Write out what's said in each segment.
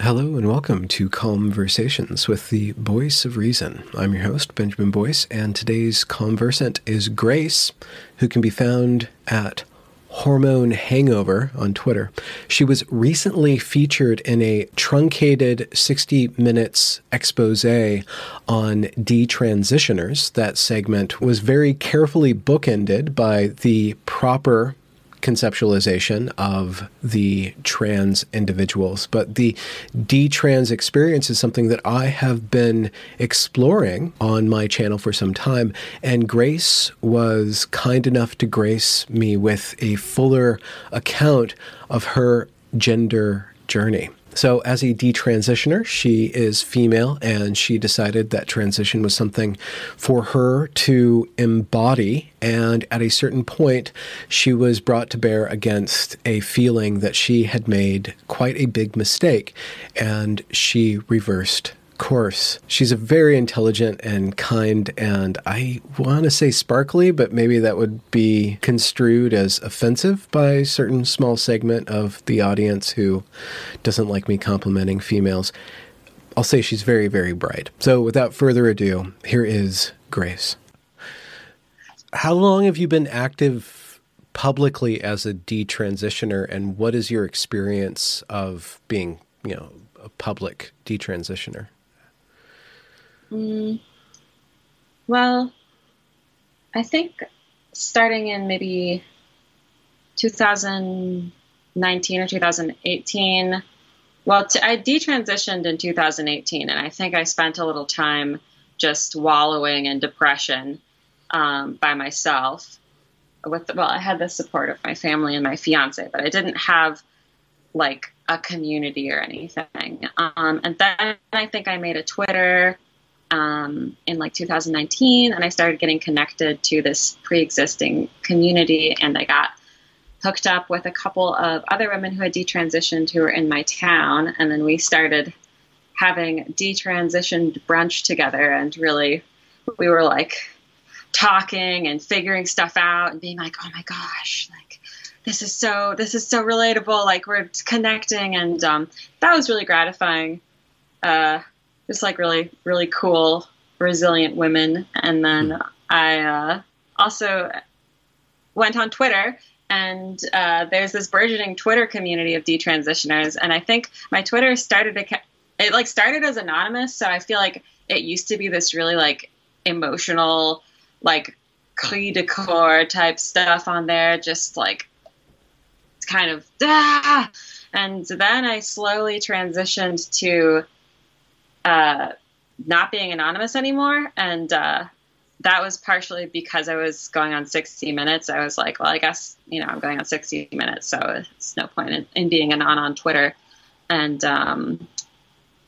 Hello and welcome to Conversations with the Voice of Reason. I'm your host, Benjamin Boyce, and today's conversant is Grace, who can be found at Hormone Hangover on Twitter. She was recently featured in a truncated 60 minutes expose on detransitioners. That segment was very carefully bookended by the proper conceptualization of the trans individuals. But the detrans experience is something that I have been exploring on my channel for some time. And Grace was kind enough to grace me with a fuller account of her gender journey. So, as a detransitioner, she is female and she decided that transition was something for her to embody. And at a certain point, she was brought to bear against a feeling that she had made quite a big mistake and she reversed course. She's a very intelligent and kind, and I want to say sparkly, but maybe that would be construed as offensive by a certain small segment of the audience who doesn't like me complimenting females. I'll say she's very, very bright. So without further ado, here is Grace. How long have you been active publicly as a detransitioner, and what is your experience of being, you know, a public detransitioner? Mm, well, I think starting in maybe 2019 or 2018. Well, t- I detransitioned in 2018, and I think I spent a little time just wallowing in depression um, by myself. With well, I had the support of my family and my fiance, but I didn't have like a community or anything. Um, and then I think I made a Twitter um, in like 2019, and I started getting connected to this pre-existing community, and I got hooked up with a couple of other women who had detransitioned who were in my town, and then we started having detransitioned brunch together, and really, we were like talking and figuring stuff out and being like, oh my gosh, like this is so this is so relatable, like we're connecting, and um, that was really gratifying. Uh, just like really really cool resilient women and then hmm. i uh, also went on twitter and uh, there's this burgeoning twitter community of detransitioners and i think my twitter started to it like started as anonymous so i feel like it used to be this really like emotional like cri de coeur type stuff on there just like it's kind of ah! and then i slowly transitioned to uh, not being anonymous anymore. And uh, that was partially because I was going on 60 minutes. I was like, well, I guess, you know, I'm going on 60 minutes, so it's no point in, in being anon on Twitter. And um,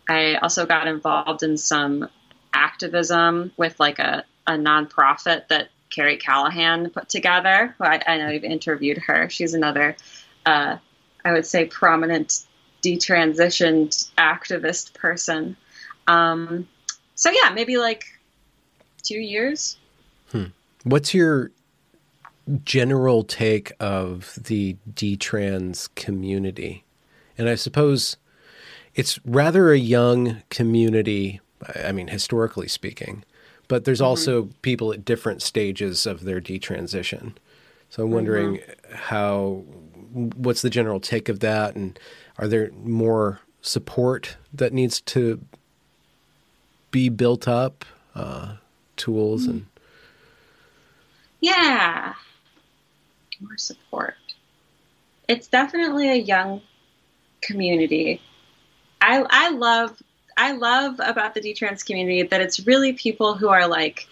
I also got involved in some activism with like a, a nonprofit that Carey Callahan put together. I, I know you've interviewed her. She's another, uh, I would say, prominent detransitioned activist person. Um, so yeah, maybe like two years. Hmm. What's your general take of the detrans community? And I suppose it's rather a young community. I mean, historically speaking, but there's mm-hmm. also people at different stages of their detransition. So I'm wondering mm-hmm. how, what's the general take of that, and are there more support that needs to be built up, uh, tools and yeah, more support. It's definitely a young community. I I love I love about the detrans community that it's really people who are like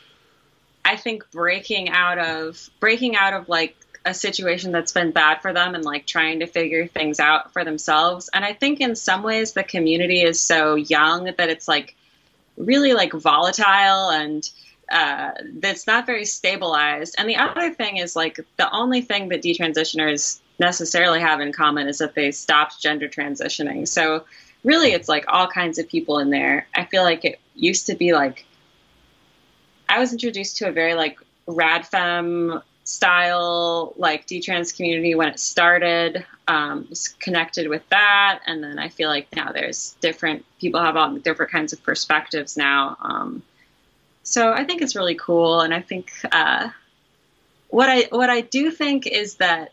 I think breaking out of breaking out of like a situation that's been bad for them and like trying to figure things out for themselves. And I think in some ways the community is so young that it's like really like volatile and uh, that's not very stabilized. And the other thing is like the only thing that detransitioners necessarily have in common is that they stopped gender transitioning. So really it's like all kinds of people in there. I feel like it used to be like I was introduced to a very like rad femme style like detrans community when it started um, was connected with that. And then i feel like now there's different people have all different kinds of perspectives now. Um, so i think it's really cool. And i think uh, what i what i do think is that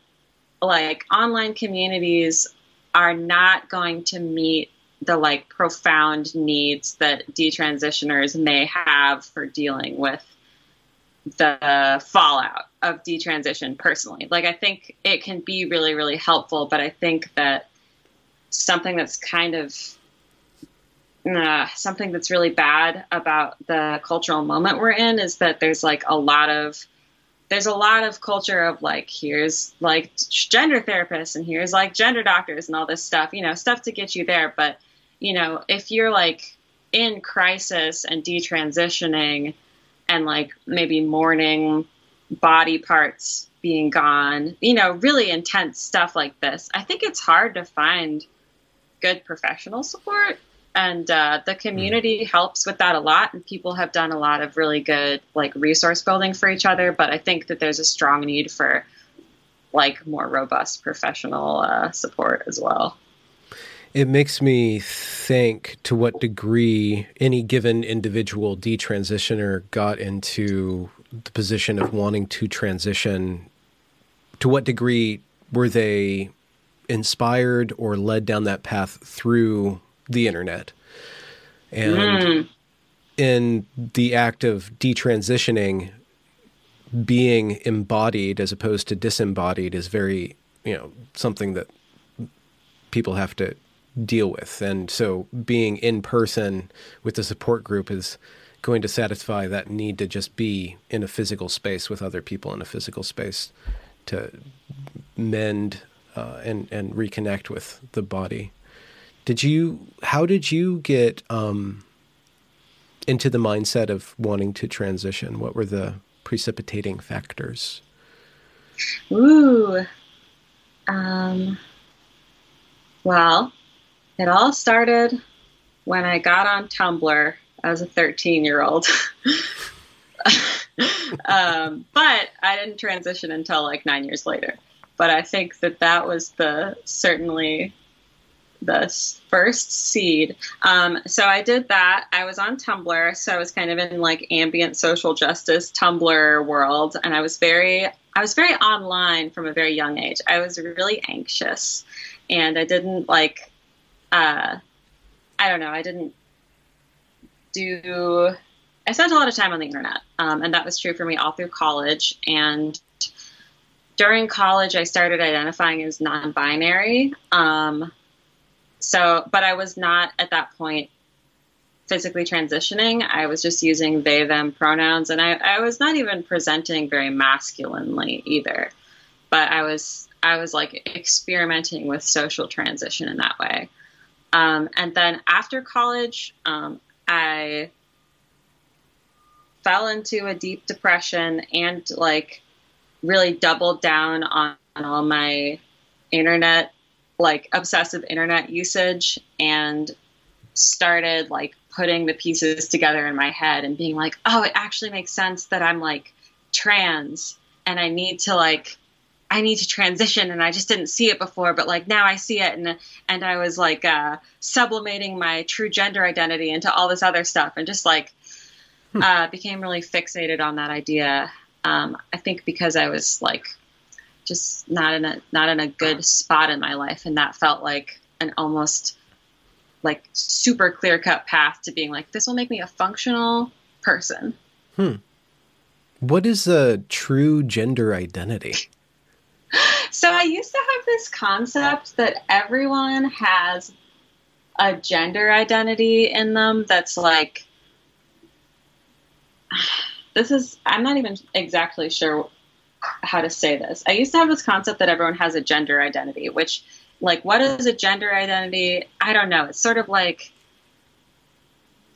like online communities are not going to meet the like profound needs that detransitioners may have for dealing with the fallout of detransition personally. Like I think it can be really really helpful, but I think that something that's kind of uh, something that's really bad about the cultural moment we're in is that there's like a lot of there's a lot of culture of like here's like gender therapists and here's like gender doctors and all this stuff you know stuff to get you there but you know if you're like in crisis and detransitioning and like maybe mourning body parts being gone you know really intense stuff like this i think it's hard to find good professional support and uh, the community mm. helps with that a lot and people have done a lot of really good like resource building for each other but i think that there's a strong need for like more robust professional uh, support as well it makes me think to what degree any given individual detransitioner got into the position of wanting to transition to what degree were they inspired or led down that path through the internet. And mm. in the act of detransitioning, being embodied as opposed to disembodied is very, you know, something that people have to deal with. And so being in person with the support group is going to satisfy that need to just be in a physical space with other people in a physical space to mend uh, and and reconnect with the body. Did you? How did you get um, into the mindset of wanting to transition? What were the precipitating factors? Ooh. Um, well, it all started when I got on Tumblr as a 13 year old. um, but I didn't transition until like nine years later. But I think that that was the certainly the first seed. Um, so I did that. I was on Tumblr, so I was kind of in like ambient social justice Tumblr world, and I was very I was very online from a very young age. I was really anxious, and I didn't like uh, I don't know. I didn't do. I spent a lot of time on the internet, um, and that was true for me all through college. And during college, I started identifying as non-binary. Um, so, but I was not at that point physically transitioning. I was just using they them pronouns, and I, I was not even presenting very masculinely either. But I was I was like experimenting with social transition in that way. Um, and then after college, um, I fell into a deep depression and like really doubled down on, on all my internet like obsessive internet usage and started like putting the pieces together in my head and being like, oh, it actually makes sense that I'm like trans and I need to like I need to transition and I just didn't see it before, but like now I see it and and I was like uh, sublimating my true gender identity into all this other stuff and just like hmm. uh, became really fixated on that idea. Um, I think because I was like just not in a not in a good spot in my life, and that felt like an almost like super clear cut path to being like this will make me a functional person. Hmm. What is a true gender identity? so I used to have this concept that everyone has a gender identity in them that's like this is I'm not even exactly sure how to say this. I used to have this concept that everyone has a gender identity, which like what is a gender identity? I don't know. It's sort of like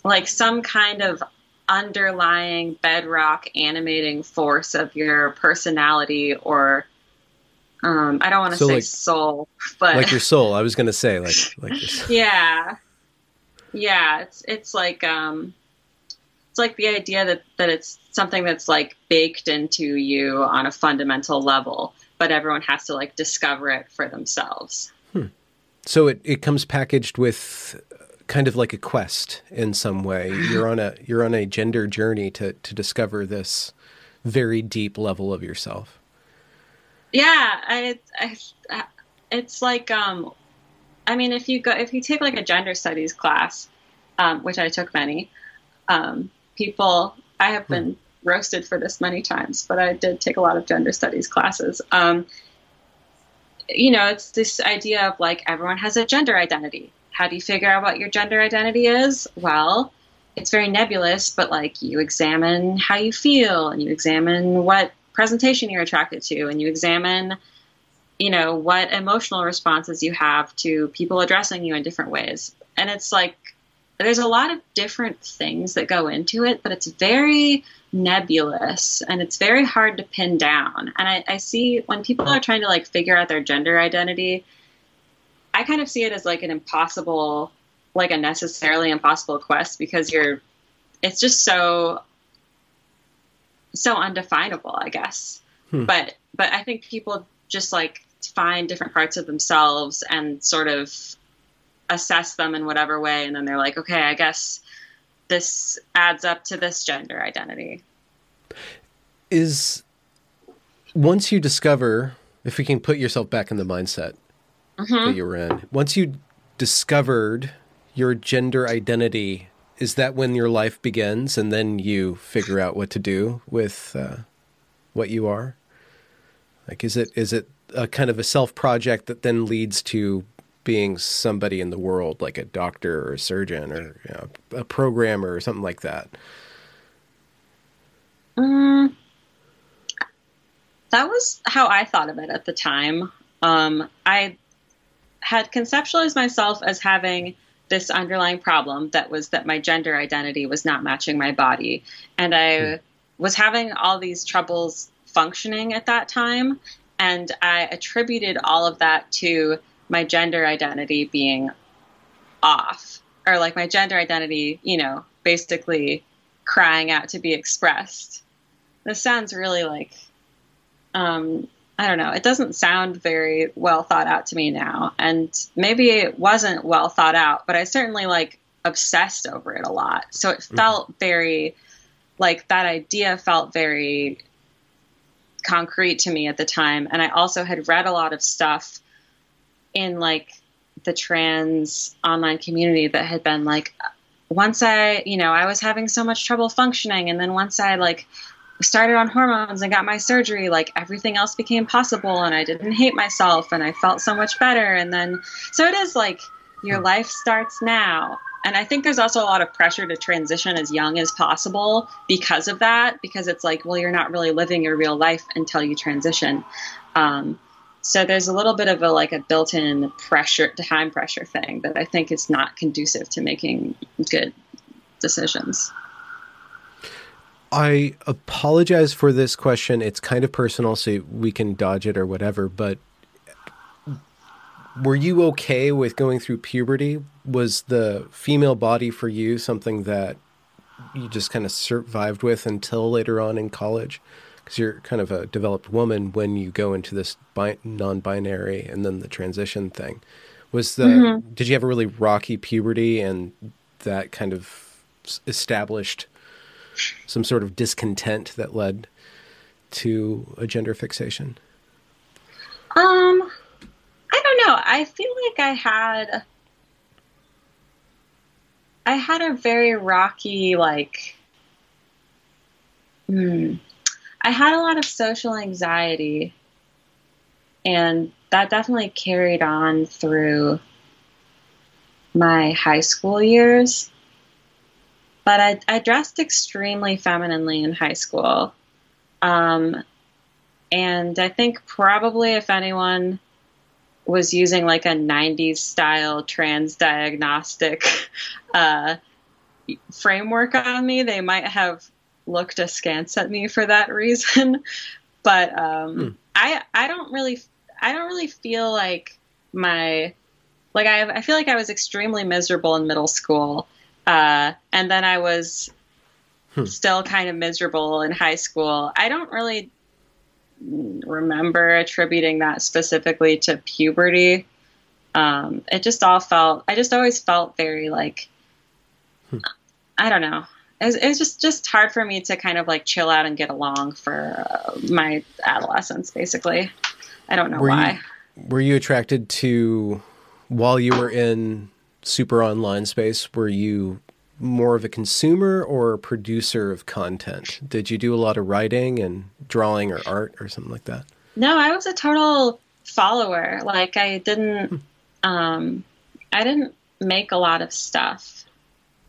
like some kind of underlying bedrock animating force of your personality or um, I don't want to so say like, soul, but like your soul. I was going to say like like. Yeah, yeah. It's it's like um, it's like the idea that that it's something that's like baked into you on a fundamental level, but everyone has to like discover it for themselves. Hmm. So it it comes packaged with kind of like a quest in some way. You're on a you're on a gender journey to to discover this very deep level of yourself. Yeah, I, I, it's like um, I mean, if you go if you take like a gender studies class, um, which I took many, um, people I have been hmm. roasted for this many times, but I did take a lot of gender studies classes. Um, you know, it's this idea of like everyone has a gender identity. How do you figure out what your gender identity is? Well, it's very nebulous, but like you examine how you feel and you examine what presentation you're attracted to and you examine you know what emotional responses you have to people addressing you in different ways. And it's like there's a lot of different things that go into it but it's very nebulous and it's very hard to pin down. And I, I see when people are trying to like figure out their gender identity i kind of see it as like an impossible like a necessarily impossible quest because you're it's just so so undefinable, I guess. Hmm. But but I think people just like find different parts of themselves and sort of assess them in whatever way, and then they're like, okay, I guess this adds up to this gender identity. Is once you discover, if you can put yourself back in the mindset mm-hmm. that you were in, once you discovered your gender identity is that when your life begins and then you figure out what to do with uh, what you are? Like is it is it a kind of a self project that then leads to being somebody in the world like a doctor or a surgeon or you know, a programmer or something like that? Um, that was how i thought of it at the time. Um, i had conceptualized myself as having this underlying problem that was that my gender identity was not matching my body. And I mm. was having all these troubles functioning at that time. And I attributed all of that to my gender identity being off, or like my gender identity, you know, basically crying out to be expressed. This sounds really like um, I don't know. It doesn't sound very well thought out to me now. And maybe it wasn't well thought out, but I certainly like obsessed over it a lot. So it mm-hmm. felt very like that idea felt very concrete to me at the time. And I also had read a lot of stuff in like the trans online community that had been like, once I, you know, I was having so much trouble functioning. And then once I like started on hormones and got my surgery, like everything else became possible and I didn't hate myself and I felt so much better. And then, so it is like your life starts now. And I think there's also a lot of pressure to transition as young as possible because of that, because it's like, well, you're not really living your real life until you transition. Um, so there's a little bit of a like a built-in pressure, time pressure thing that I think is not conducive to making good decisions. I apologize for this question. It's kind of personal, so we can dodge it or whatever. But were you okay with going through puberty? Was the female body for you something that you just kind of survived with until later on in college? Because you're kind of a developed woman when you go into this bi- non-binary and then the transition thing. Was the mm-hmm. did you have a really rocky puberty and that kind of established some sort of discontent that led to a gender fixation? Um, I don't know. I feel like I had I had a very rocky like hmm, I had a lot of social anxiety and that definitely carried on through my high school years but I, I dressed extremely femininely in high school. Um, and I think probably if anyone was using like a 90s style trans diagnostic uh, framework on me, they might have looked askance at me for that reason. but um, hmm. I I don't really I don't really feel like my like I I feel like I was extremely miserable in middle school, uh, and then I was hmm. still kind of miserable in high school. I don't really remember attributing that specifically to puberty. Um, it just all felt. I just always felt very like. Hmm. I don't know. It was, it was, just just hard for me to kind of like chill out and get along for uh, my adolescence. Basically, I don't know were why. You, were you attracted to while you were in super online space? Were you more of a consumer or a producer of content? Did you do a lot of writing and drawing or art or something like that? No, I was a total follower. Like I didn't hmm. um I didn't make a lot of stuff.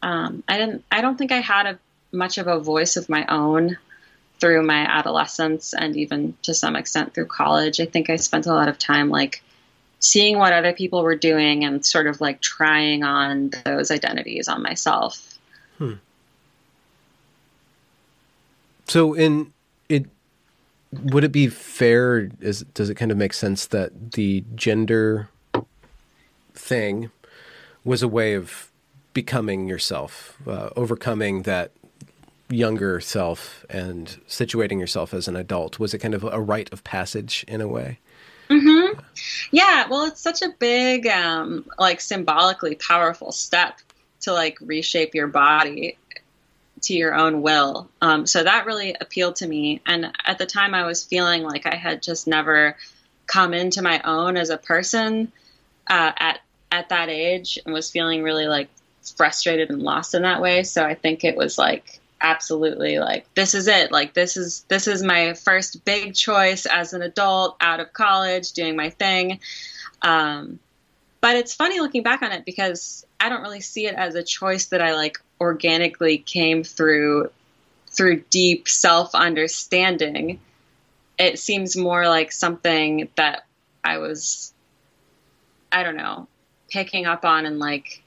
Um I didn't I don't think I had a much of a voice of my own through my adolescence and even to some extent through college. I think I spent a lot of time like seeing what other people were doing and sort of like trying on those identities on myself. Hmm. So in it would it be fair is does it kind of make sense that the gender thing was a way of becoming yourself, uh, overcoming that younger self and situating yourself as an adult? Was it kind of a rite of passage in a way? Mm-hmm. Yeah, well, it's such a big, um, like symbolically powerful step to like reshape your body to your own will. Um, so that really appealed to me. And at the time, I was feeling like I had just never come into my own as a person uh, at at that age, and was feeling really like frustrated and lost in that way. So I think it was like absolutely. Like this is it. Like this is this is my first big choice as an adult out of college doing my thing. Um, but it's funny looking back on it because i don't really see it as a choice that i like organically came through through deep self understanding it seems more like something that i was i don't know picking up on and like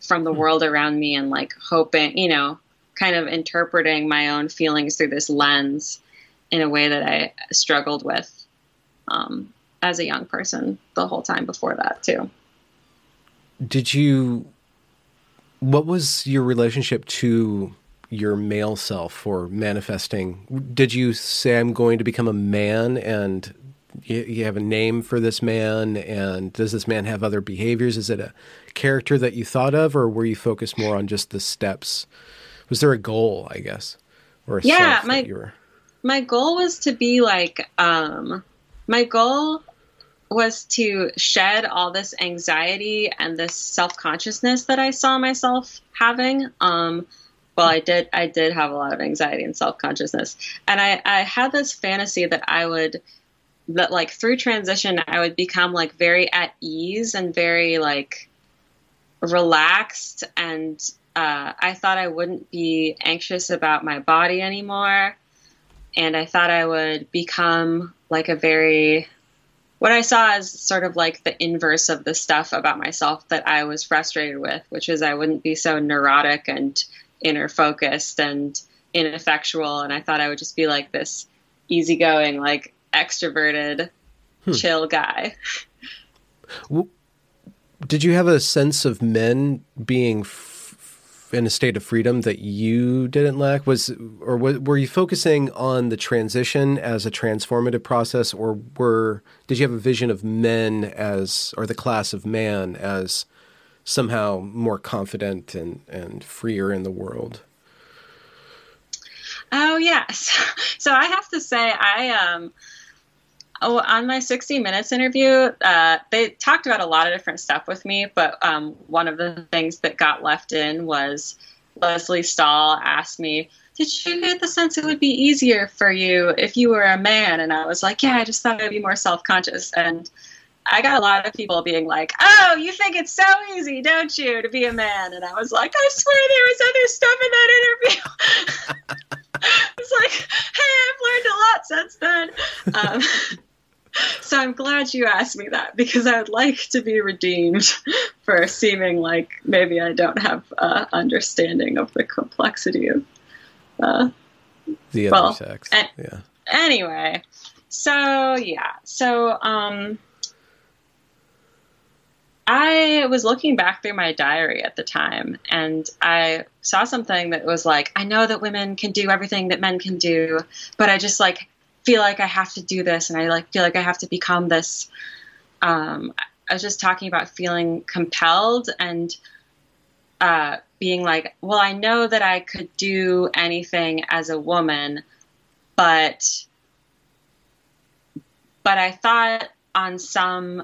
from the hmm. world around me and like hoping you know kind of interpreting my own feelings through this lens in a way that I struggled with um, as a young person the whole time before that too. Did you? What was your relationship to your male self or manifesting? Did you say I'm going to become a man and you, have a name for this man and does this man have other behaviors is it a character that you thought of or were you focused more on just the steps was there a goal i guess or yeah my were... my goal was to be like um my goal was to shed all this anxiety and this self-consciousness that i saw myself having um well i did i did have a lot of anxiety and self-consciousness. And i i had this fantasy that i would that like through transition i would become like very at ease and very like relaxed and uh, I thought I wouldn't be anxious about my body anymore. And I thought I would become like a very, what I saw as sort of like the inverse of the stuff about myself that I was frustrated with, which is I wouldn't be so neurotic and inner focused and ineffectual. And I thought I would just be like this easygoing, like extroverted, hmm. chill guy. Did you have a sense of men being in a state of freedom that you didn't lack? Was or were you focusing on the transition as a transformative process or were did you have a vision of men as or the class of man as somehow more confident and and freer in the world? Oh yes. So i have to say i um Oh, on my 60 Minutes interview, uh, they talked about a lot of different stuff with me, but um, one of the things that got left in was Lesley Stahl asked me, Did you get the sense it would be easier for you if you were a man? And I was like, Yeah, I just thought I'd be more self conscious. And I got a lot of people being like, "Oh, you think it's so easy, don't you, to be a man?" And I was like, "I swear there was other stuff in that interview." it's like, "Hey, I've learned a lot since then. Um, so I'm glad you asked me that because I would like to be redeemed for seeming like maybe I don't have uh, understanding of the complexity of uh, the other well, sex. And, yeah. Anyway, so yeah, so um, I was looking back through my diary at the time and I saw something that was like, I know that women can do everything that men can do, but I just like feel like I have to do this and I like feel like I have to become this. Um, I was just talking about feeling compelled and uh, being like, well, I know that I could do anything as a woman, but but I thought on some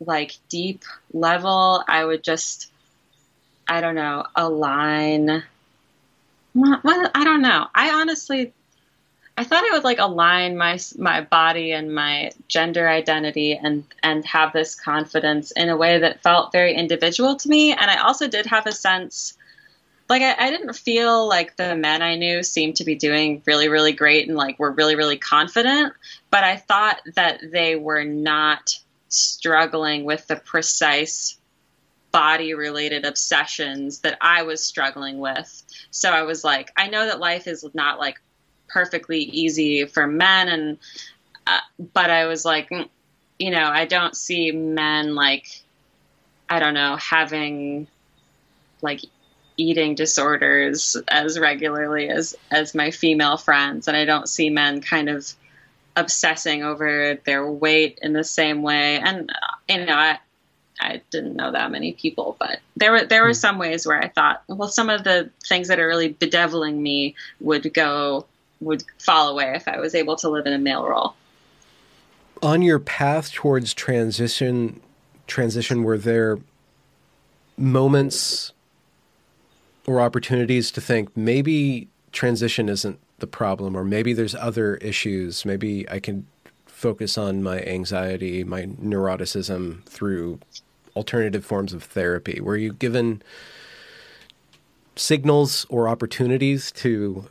like deep level, I would just, I don't know, align. Well, I don't know. I honestly, I thought I would like align my my body and my gender identity and and have this confidence in a way that felt very individual to me. And I also did have a sense like I, I, didn't feel like the men I knew seemed to be doing really, really great and like were really, really confident. But I thought that they were not struggling with the precise body related obsessions that I was struggling with. So I was like, I know that life is not like perfectly easy for men and uh, but I was like, mm, you know, I don't see men like I don't know, having like eating disorders as regularly as as my female friends and I don't see men kind of obsessing over their weight in the same way. And you know, I I didn't know that many people, but there were there were hmm. some ways where I thought, well, some of the things that are really bedeviling me would go would fall away if I was able to live in a male role. On your path towards transition, transition, were there moments or opportunities to think maybe transition isn't the problem, or maybe there's other issues. Maybe I can focus on my anxiety, my neuroticism through alternative forms of therapy. Were you given signals or opportunities to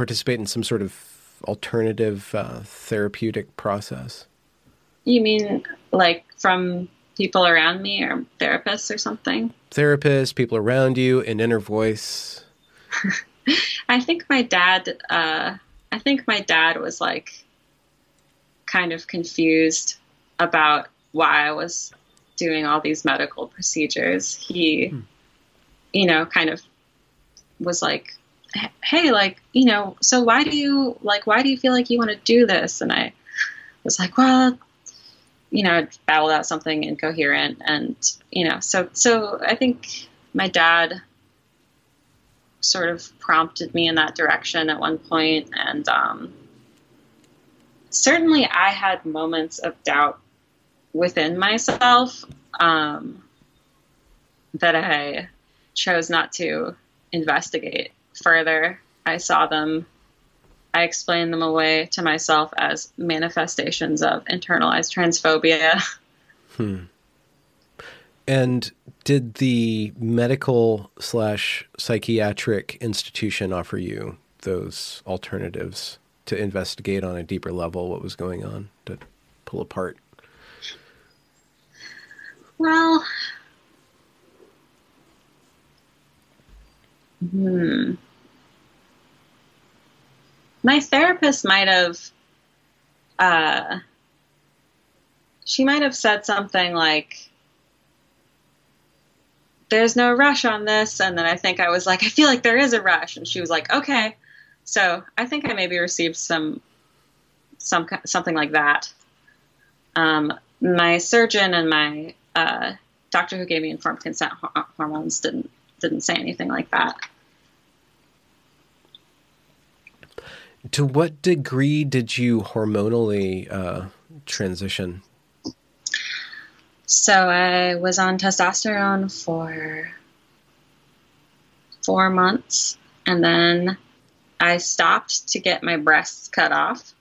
participate in some sort of alternative uh, therapeutic process? You mean like from people around me or therapists or something? Therapists, people around you, an inner voice. I think my dad. Uh, I think my dad was like kind of confused about why I was doing all these medical procedures. He, hmm. you know, kind of was like, "Hey, like, you know, so why do you like? Why do you feel like you want to do this?" And I was like, "Well." You know, babbled out something incoherent, and you know, so so I think my dad sort of prompted me in that direction at one point. and um, certainly I had moments of doubt within myself um, that I chose not to investigate further. I saw them, I explained them away to myself as manifestations of internalized transphobia. Hmm. And did the medical slash psychiatric institution offer you those alternatives to investigate on a deeper level what was going on to pull apart? Well, hmm. My therapist might have, uh, she might have said something like, there's no rush on this. And then I think I was like, I feel like there is a rush. And she was like, okay. So I think I maybe received some, some something like that. Um, my surgeon and my uh, doctor who gave me informed consent hormones didn't didn't say anything like that. To what degree did you hormonally uh, transition so I was on testosterone for four months and then I stopped to get my breasts cut off.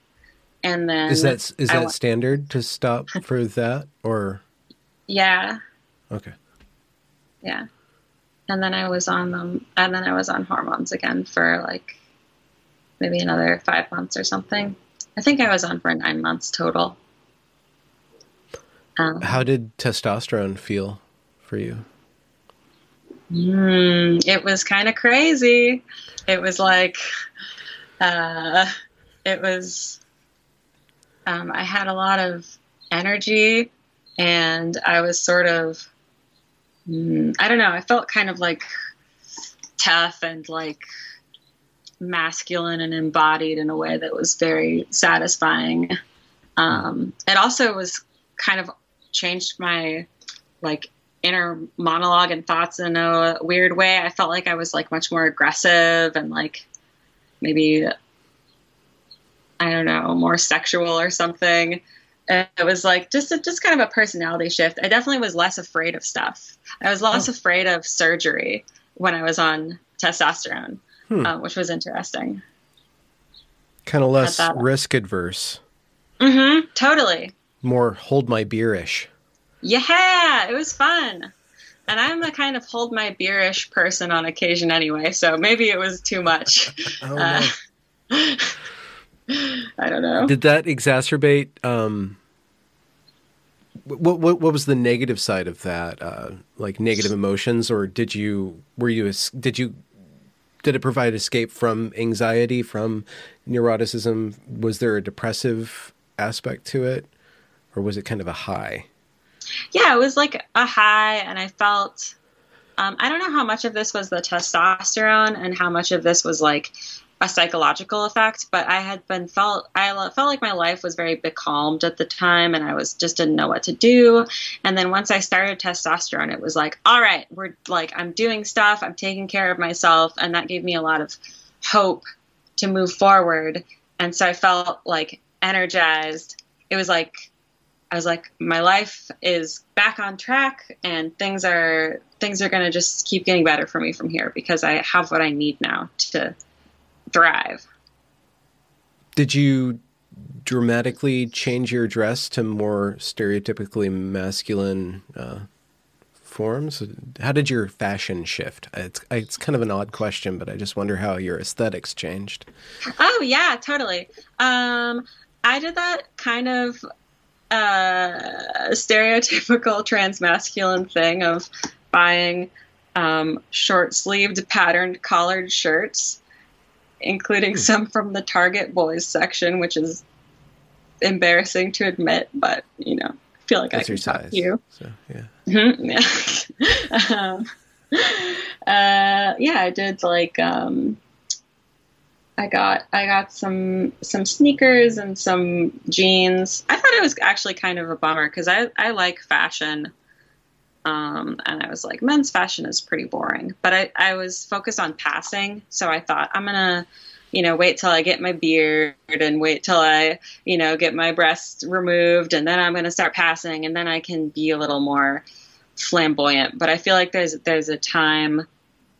And then is that is that standard to stop for that or? Yeah. Okay. Yeah, and then I was on them, and then I was on hormones again for like maybe another five months or something. I think I was on for nine months total. Um, How did testosterone feel for you? Mm, it was kind of crazy. It was like, uh, it was, um, I had a lot of energy and I was sort of, mm, I don't know, I felt kind of like tough and like masculine and embodied in a way that was very satisfying. Um, it also was kind of changed my like inner monologue and thoughts in a weird way. I felt like I was like much more aggressive and like maybe I don't know, more sexual or something. And it was like just a, just kind of a personality shift. I definitely was less afraid of stuff. I was less oh. afraid of surgery when I was on testosterone, hmm. uh, which was interesting. Kind of less risk adverse. Mm-hmm. Totally. More hold my beerish. Yeah, it was fun. And I'm a kind of hold my beerish person on occasion anyway, so maybe it was too much. oh, uh, I don't know. Did that exacerbate? Um, what, what what was the negative side of that? Uh, like negative emotions, or did you were you did you did it provide escape from anxiety from neuroticism? Was there a depressive aspect to it, or was it kind of a high? yeah, it was like a high, and I felt. Um, I don't know how much of this was the testosterone and how much of this was like a psychological effect, but I had been felt I felt like my life was very becalmed at the time, and I was just didn't know what to do. And then once I started testosterone, it was like, all right, we're like I'm doing stuff, I'm taking care of myself, and that gave me a lot of hope to move forward. And so I felt like energized. It was like I was like, my life is back on track, and things are things are going to just keep getting better for me from here because I have what I need now to thrive. Did you dramatically change your dress to more stereotypically masculine uh, forms? How did your fashion shift? It's it's kind of an odd question, but I just wonder how your aesthetics changed. Oh yeah, totally. Um, I did that kind of uh, stereotypical transmasculine thing of buying um, short sleeved patterned collared shirts, including hmm. some from the Target boys section, which is embarrassing to admit, but you know, I feel like That's I can talk size, to you. So yeah. Mm-hmm, yeah. um, uh, yeah, I did like um, I got I got some some sneakers and some jeans. I thought it was actually kind of a bummer because I I like fashion, um, and I was like men's fashion is pretty boring. But I I was focused on passing, so I thought I'm gonna you know wait till I get my beard and wait till I you know get my breasts removed and then I'm gonna start passing and then I can be a little more flamboyant. But I feel like there's there's a time.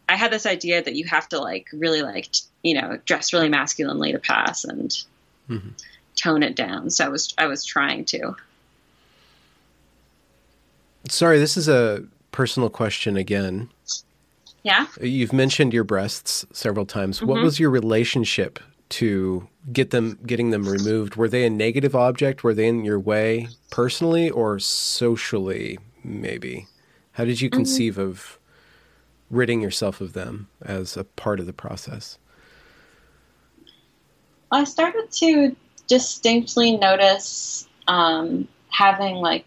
I had this idea that you have to like really like you know, dress really masculinely to pass and mm-hmm. tone it down. So I was I was trying to. Sorry, this is a personal question again. Yeah. You've mentioned your breasts several times. Mm-hmm. What was your relationship to get them getting them removed? Were they a negative object? Were they in your way personally or socially maybe? How did you mm-hmm. conceive mm-hmm. of ridding yourself of them as a part of the process? I started to distinctly notice um, having like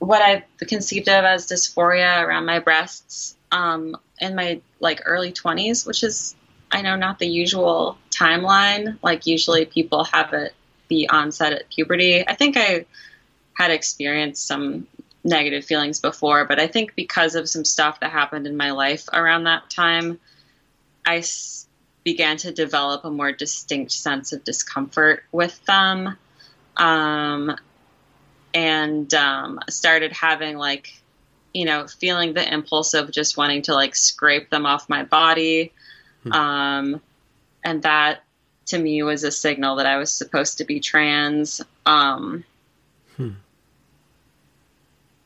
what I conceived of as dysphoria around my breasts um, in my like early 20s, which is I know not the usual timeline. Like usually people have it the onset at puberty. I think I had experienced some negative feelings before, but I think because of some stuff that happened in my life around that time, I began to develop a more distinct sense of discomfort with them. Um, and um, started having like, you know, feeling the impulse of just wanting to like scrape them off my body. Hmm. Um, and that to me was a signal that I was supposed to be trans. Um, hmm.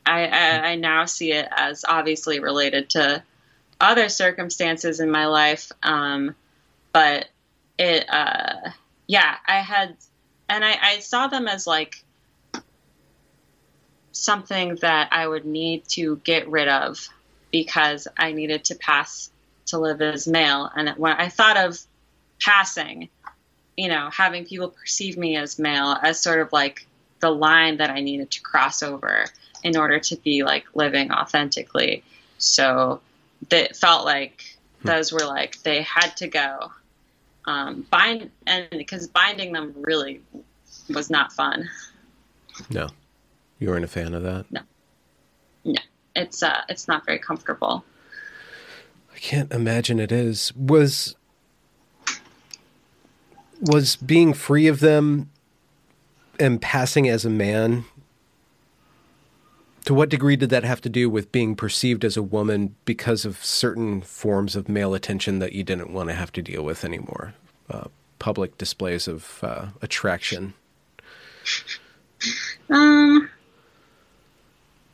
I, I, I, now see it as obviously related to other circumstances in my life. Um, but it, uh, yeah, I had, and I, I saw them as like something that I would need to get rid of because I needed to pass to live as male. And when I thought of passing, you know, having people perceive me as male as sort of like the line that I needed to cross over in order to be like living authentically. So that felt like hmm. those were like they had to go. Um, bind and because binding them really was not fun. No, you weren't a fan of that. No, no, it's uh, it's not very comfortable. I can't imagine it is. Was was being free of them and passing as a man to what degree did that have to do with being perceived as a woman because of certain forms of male attention that you didn't want to have to deal with anymore? Uh, public displays of uh, attraction. Um.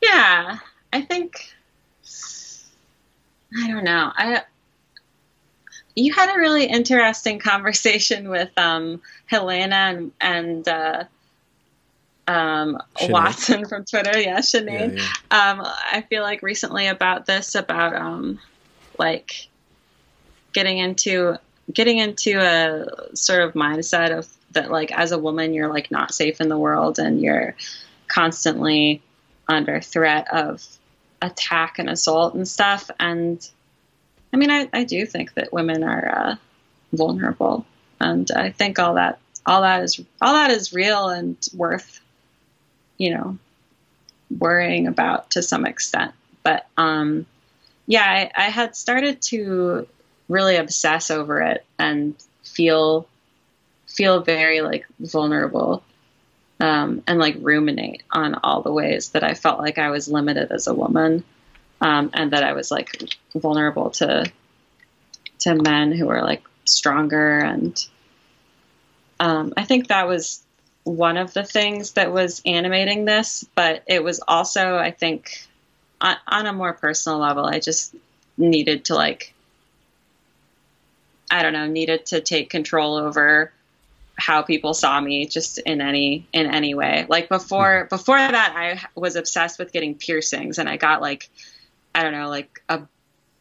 Yeah, I think. I don't know. I you had a really interesting conversation with um, Helena and, and uh, um, Watson from Twitter. Yeah, Sinead. Yeah, yeah. Um, I feel like recently about this about um, like getting into getting into a sort of mindset of that like as a woman you're like not safe in the world and you're constantly under threat of attack and assault and stuff and I mean, I, I do think that women are uh, vulnerable, and I think all that all that is all that is real and worth, you know, worrying about to some extent. But um, yeah, I, I had started to really obsess over it and feel feel very like vulnerable um, and like ruminate on all the ways that I felt like I was limited as a woman um, and that I was like vulnerable to to men who were like stronger. And um, I think that was one of the things that was animating this, but it was also I think on, on a more personal level, I just needed to like I don't know, needed to take control over how people saw me just in any in any way. Like before before that I was obsessed with getting piercings and I got like I don't know, like a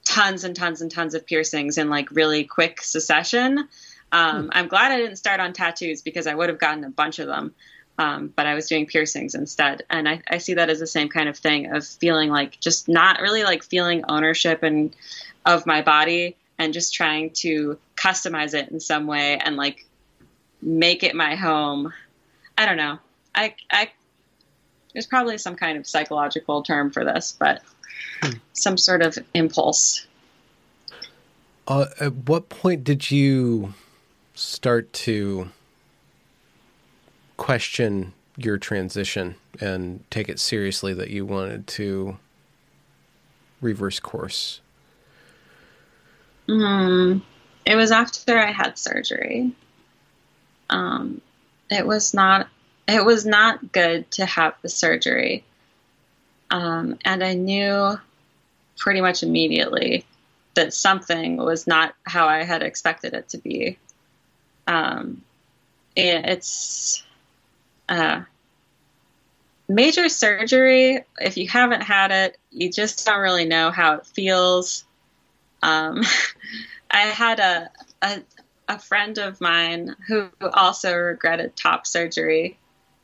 tons and tons and tons of piercings in like really quick succession. Um, hmm. I'm glad I didn't start on tattoos because I would have gotten a bunch of them. Um, but I was doing piercings instead. And I, I, see that as the same kind of thing of feeling like just not really like feeling ownership and of my body and just trying to customize it in some way and like make it my home. I don't know. I, I, there's probably some kind of psychological term for this, but some sort of impulse. Uh, at what point did you start to question your transition and take it seriously that you wanted to reverse course? Mm, it was after I had surgery. Um, it was not. It was not good to have the surgery. Um, and I knew pretty much immediately that something was not how I had expected it to be. Um, it's uh, major surgery. If you haven't had it, you just don't really know how it feels. Um, I had a, a a friend of mine who also regretted top surgery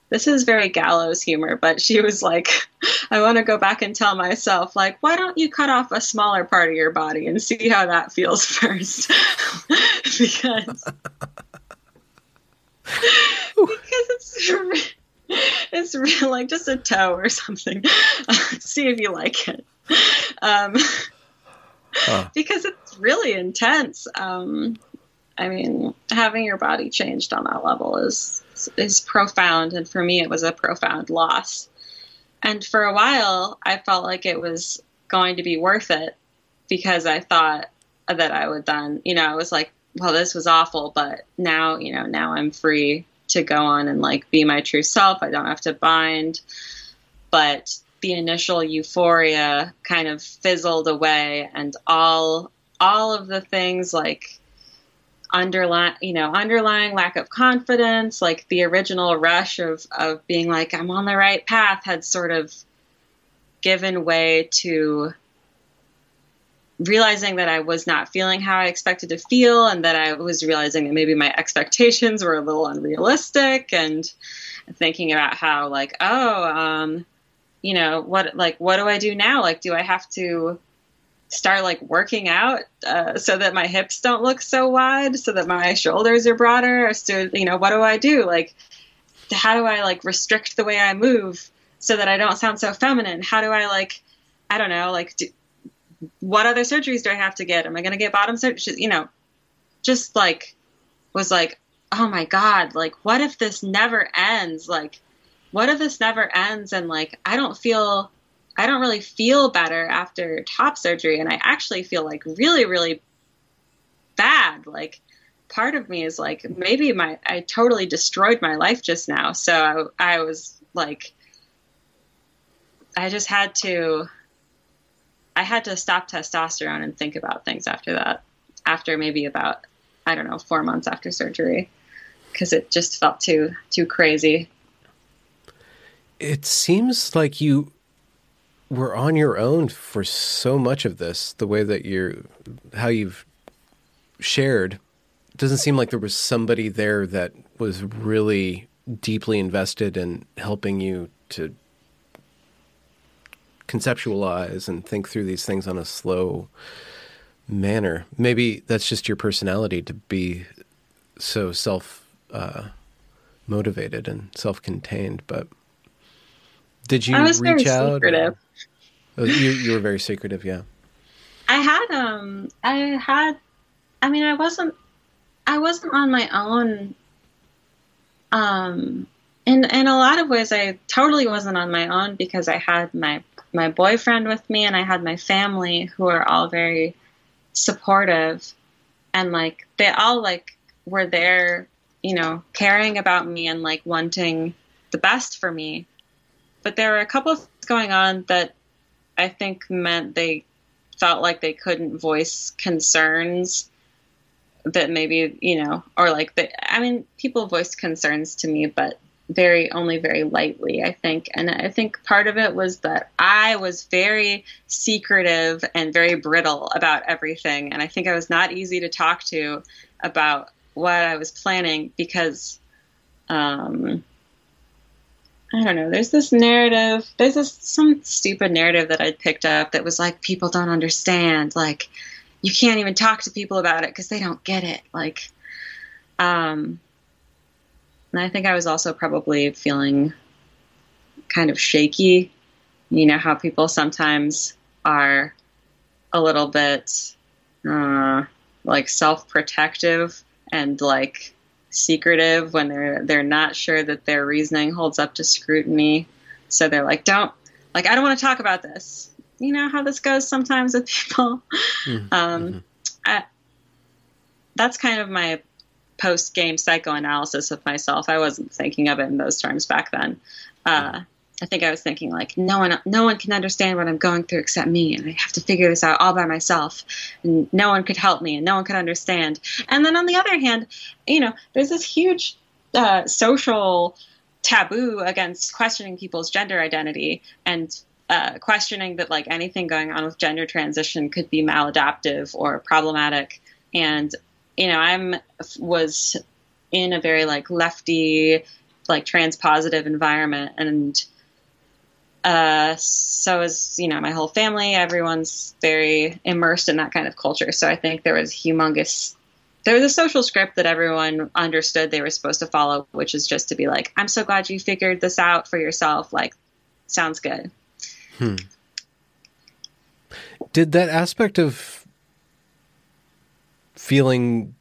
this is very gallows humor, but she was like, I want to go back and tell myself, like, why don't you cut off a smaller part of your body and see how that feels first? because because it's it's real, like just a toe or something. see if you like it. Um, huh. Because it's really intense. Um, I mean, having your body changed on that level is is profound, and for me, it was a profound loss. And for a while, I felt like it was going to be worth it because I thought that I would then, you know, I was like, well, this was awful, but now, you know, now I'm free to go on and like be my true self. I don't have to bind. But the initial euphoria kind of fizzled away, and all all of the things like underlying you know underlying lack of confidence like the original rush of of being like i'm on the right path had sort of given way to realizing that I was not feeling how I expected to feel, and that I was realizing that maybe my expectations were a little unrealistic, and thinking about how, like, oh, um, you know, what, like, what do I do now? Like, do I have to start like working out uh, so that my hips don't look so wide, so that my shoulders are broader? So, you know, what do I do? Like, how do I like restrict the way I move so that I don't sound so feminine? How do I like, I don't know, like, do, what other surgeries do I have to get? Am I going to get bottom surgery? You know, just like was like, oh my god, like what if this never ends? Like, what if this never ends? And like, I don't feel, I don't really feel better after top surgery, and I actually feel like really, really bad. Like, part of me is like, maybe my, I totally destroyed my life just now. So I, I was like, I just had to I had to stop testosterone and think about things after that. After maybe about I don't know four months after surgery, because it just felt too too crazy. It seems like you were on your own for so much of this. The way that you're, how you've shared, doesn't seem like there was somebody there that was really deeply invested in helping you to conceptualize and think through these things on a slow manner. Maybe that's just your personality to be so self uh, motivated and self contained. But did you reach out? Secretive. Oh, you you were very secretive, yeah. I had um I had I mean I wasn't I wasn't on my own um in in a lot of ways I totally wasn't on my own because I had my my boyfriend with me and I had my family who are all very supportive and like they all like were there, you know, caring about me and like wanting the best for me. But there were a couple of things going on that I think meant they felt like they couldn't voice concerns that maybe, you know, or like the I mean, people voiced concerns to me, but very only very lightly i think. And i think part of it was that i was very secretive and very brittle about everything. And i think i was not easy to talk to about what i was planning because um I don't know. There's this narrative. There's this some stupid narrative that I picked up that was like people don't understand. Like you can't even talk to people about it because they don't get it. Like, um, and I think I was also probably feeling kind of shaky. You know how people sometimes are a little bit uh, like self-protective and like secretive when they're they're not sure that their reasoning holds up to scrutiny. So they're like, "Don't like I don't want to talk about this." You know how this goes sometimes with people. Mm-hmm. Um, mm-hmm. I, that's kind of my post game psychoanalysis of myself. I wasn't thinking of it in those terms back then. Uh, I think I was thinking like no one no one can understand what I'm going through except me and I have to figure this out all by myself and no one could help me and no one could understand. And then on the other hand, you know, there's this huge uh, social taboo against questioning people's gender identity and uh, questioning that like anything going on with gender transition could be maladaptive or problematic. And you know, I'm was in a very like lefty, like trans positive environment, and uh, so is you know my whole family. Everyone's very immersed in that kind of culture. So I think there was humongous. There was a social script that everyone understood they were supposed to follow, which is just to be like, "I'm so glad you figured this out for yourself." Like, sounds good. Hmm. Did that aspect of feeling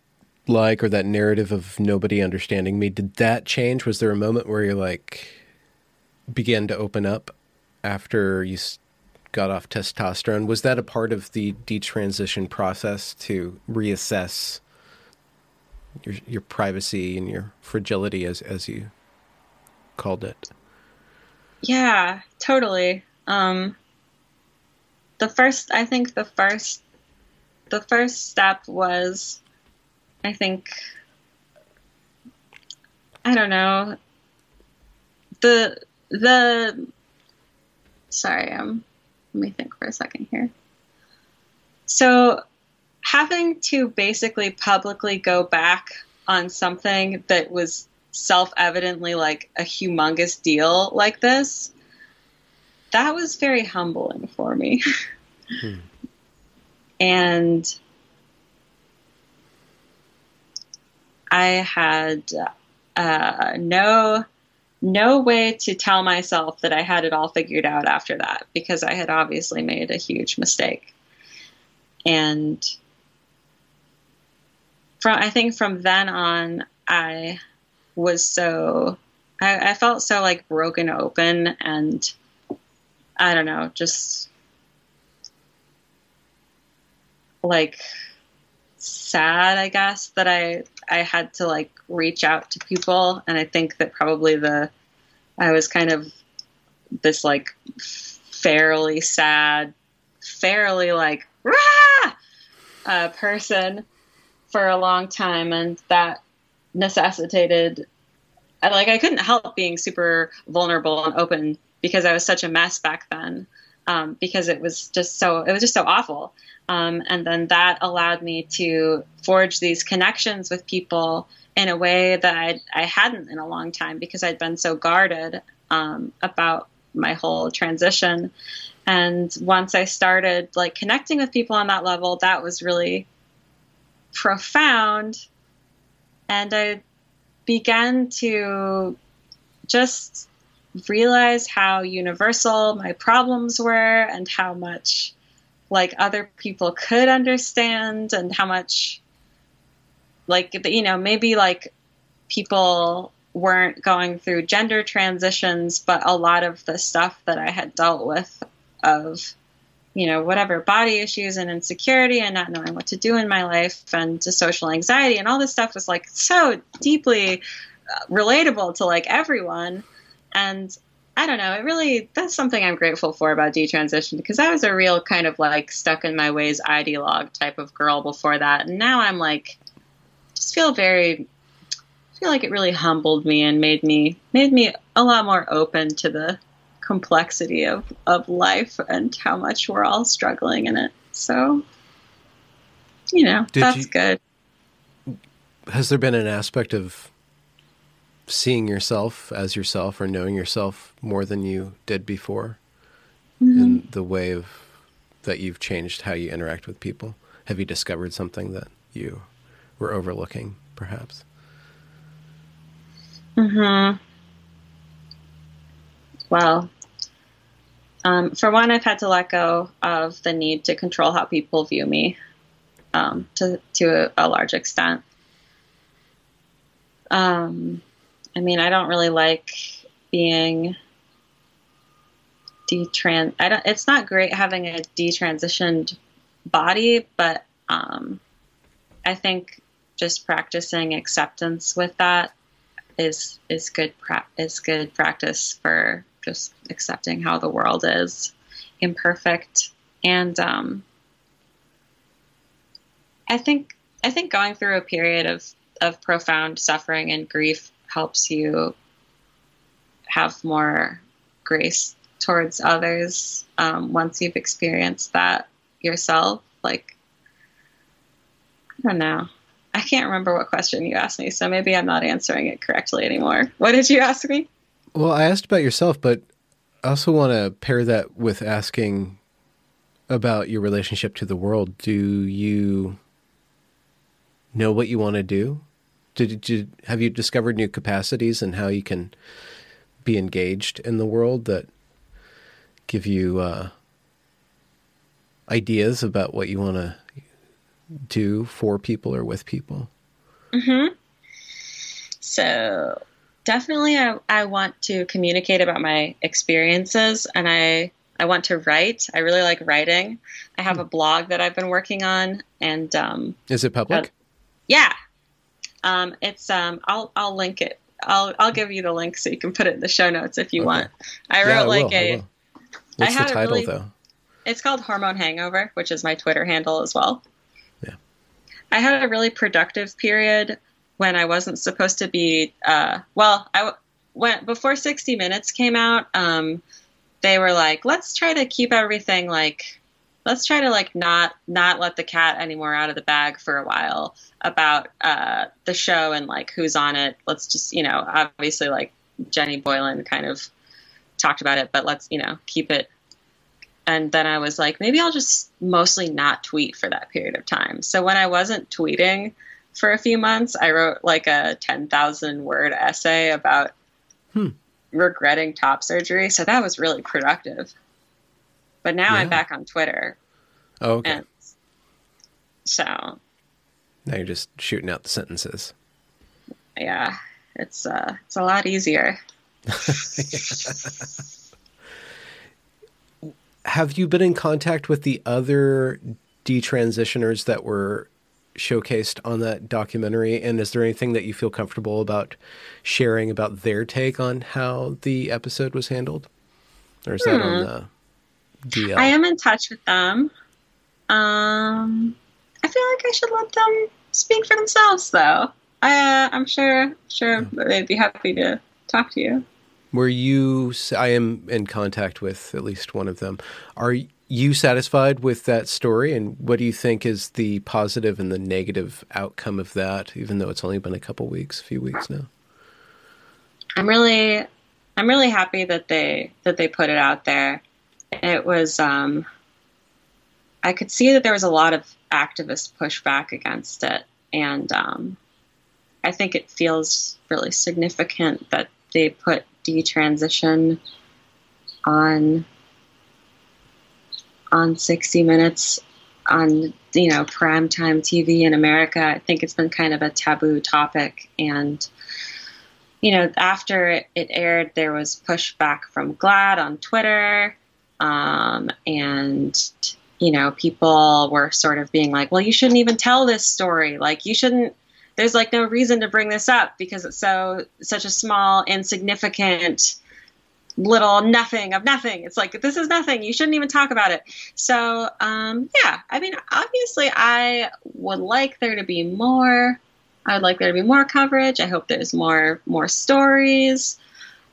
like or that narrative of nobody understanding me did that change was there a moment where you like began to open up after you got off testosterone was that a part of the detransition process to reassess your your privacy and your fragility as as you called it? Yeah totally. Um the first i think the first the first step was I think I don't know. The the sorry um let me think for a second here. So having to basically publicly go back on something that was self-evidently like a humongous deal like this that was very humbling for me hmm. and i had uh, no no way to tell myself that i had it all figured out after that because i had obviously made a huge mistake. And from I think from then on, I was so I, I felt so like broken open and I don't know, just like sad, I guess, that I I had to like reach out to people, and I think that probably the I was kind of this like fairly sad, fairly like rah! uh, person for a long time, and that necessitated like I couldn't help being super vulnerable and open because I was such a mess back then. Um, because it was just so it was just so awful. Um, and then that allowed me to forge these connections with people in a way that I'd, I hadn't in a long time because I'd been so guarded um, about my whole transition. And once I started like connecting with people on that level, that was really profound. And I began to just realize how universal my problems were and how much like other people could understand and how much like you know maybe like people weren't going through gender transitions but a lot of the stuff that i had dealt with of you know, whatever body issues and insecurity and not knowing what to do in my life and social anxiety and all this stuff was like so deeply uh, relatable to like everyone. And I don't know, it really, that's something I'm grateful for about detransition because I was a real kind of like stuck in my ways ideologue type of girl before that. And now I'm like, just feel very, feel like it really humbled me and made me, made me a lot more open to the complexity of, of life and how much we're all struggling in it. So, you know, Did that's you, good. Has there been an aspect of seeing yourself as yourself or knowing yourself more than you did before mm-hmm. in the way of that you've changed how you interact with people? Have you discovered something that you were overlooking, perhaps? Hmm. Well, um, for one, I've had to let go of the need to control how people view me um, to, to a, a, large extent. Um, I mean, I don't really like being detrans. I don't. It's not great having a detransitioned body, but um, I think just practicing acceptance with that is is good pra- is good practice for just accepting how the world is imperfect. And um, I think I think going through a period of of profound suffering and grief helps you have more grace towards others um, once you've experienced that yourself. Like, I don't know. I can't remember what question you asked me, so maybe I'm not answering it correctly anymore. What did you ask me? Well, I asked about yourself, but I also want to pair that with asking about your relationship to the world. Do you know what you want to do? Did, did have you discovered new capacities and how you can be engaged in the world that give you uh, ideas about what you want to do for people or with people? Mm-hmm. So definitely I, I want to communicate about my experiences and I I want to write. I really like writing. I have hmm. a blog that I've been working on and um, Is it public? Uh, yeah. Um, it's um, I'll I'll link it. I'll I'll give you the link so you can put it in the show notes if you okay. want. I wrote yeah, I like a What's the title really, though? It's called Hormone Hangover, which is my Twitter handle as well. Yeah. I had a really productive period when I wasn't supposed to be. Uh, well, I went before 60 Minutes came out. Um, they were like, let's try to keep everything like, let's try to like not not let the cat anymore out of the bag for a while about uh, the show and like who's on it. Let's just you know, obviously like Jenny Boylan kind of talked about it, but let's you know keep it and then I was like, maybe I'll just mostly not tweet for that period of time. So when I wasn't tweeting for a few months, I wrote like a 10,000 word essay about hmm. regretting top surgery. So that was really productive. But now yeah. I'm back on Twitter. Oh, okay. And so now you're just shooting out the sentences. Yeah, it's uh, it's a lot easier. have you been in contact with the other detransitioners that were showcased on that documentary? And is there anything that you feel comfortable about sharing about their take on how the episode was handled? Or is hmm. that on hmm. the DL? I am in touch with them. Um, I feel like I should let them speak for themselves, though. I, uh, I'm sure, sure they'd be happy to talk to you. Were you? I am in contact with at least one of them. Are you satisfied with that story? And what do you think is the positive and the negative outcome of that? Even though it's only been a couple weeks, a few weeks now. I'm really, I'm really happy that they that they put it out there. It was. Um, I could see that there was a lot of activist pushback against it, and um, I think it feels really significant that they put detransition on on 60 minutes on you know prime time TV in America. I think it's been kind of a taboo topic and you know after it aired there was pushback from GLAAD on Twitter um, and you know people were sort of being like well you shouldn't even tell this story. Like you shouldn't there's like no reason to bring this up because it's so such a small insignificant little nothing of nothing. It's like this is nothing. You shouldn't even talk about it. So um, yeah i mean obviously i would like there to be more. I would like there to be more coverage. I hope there's more more stories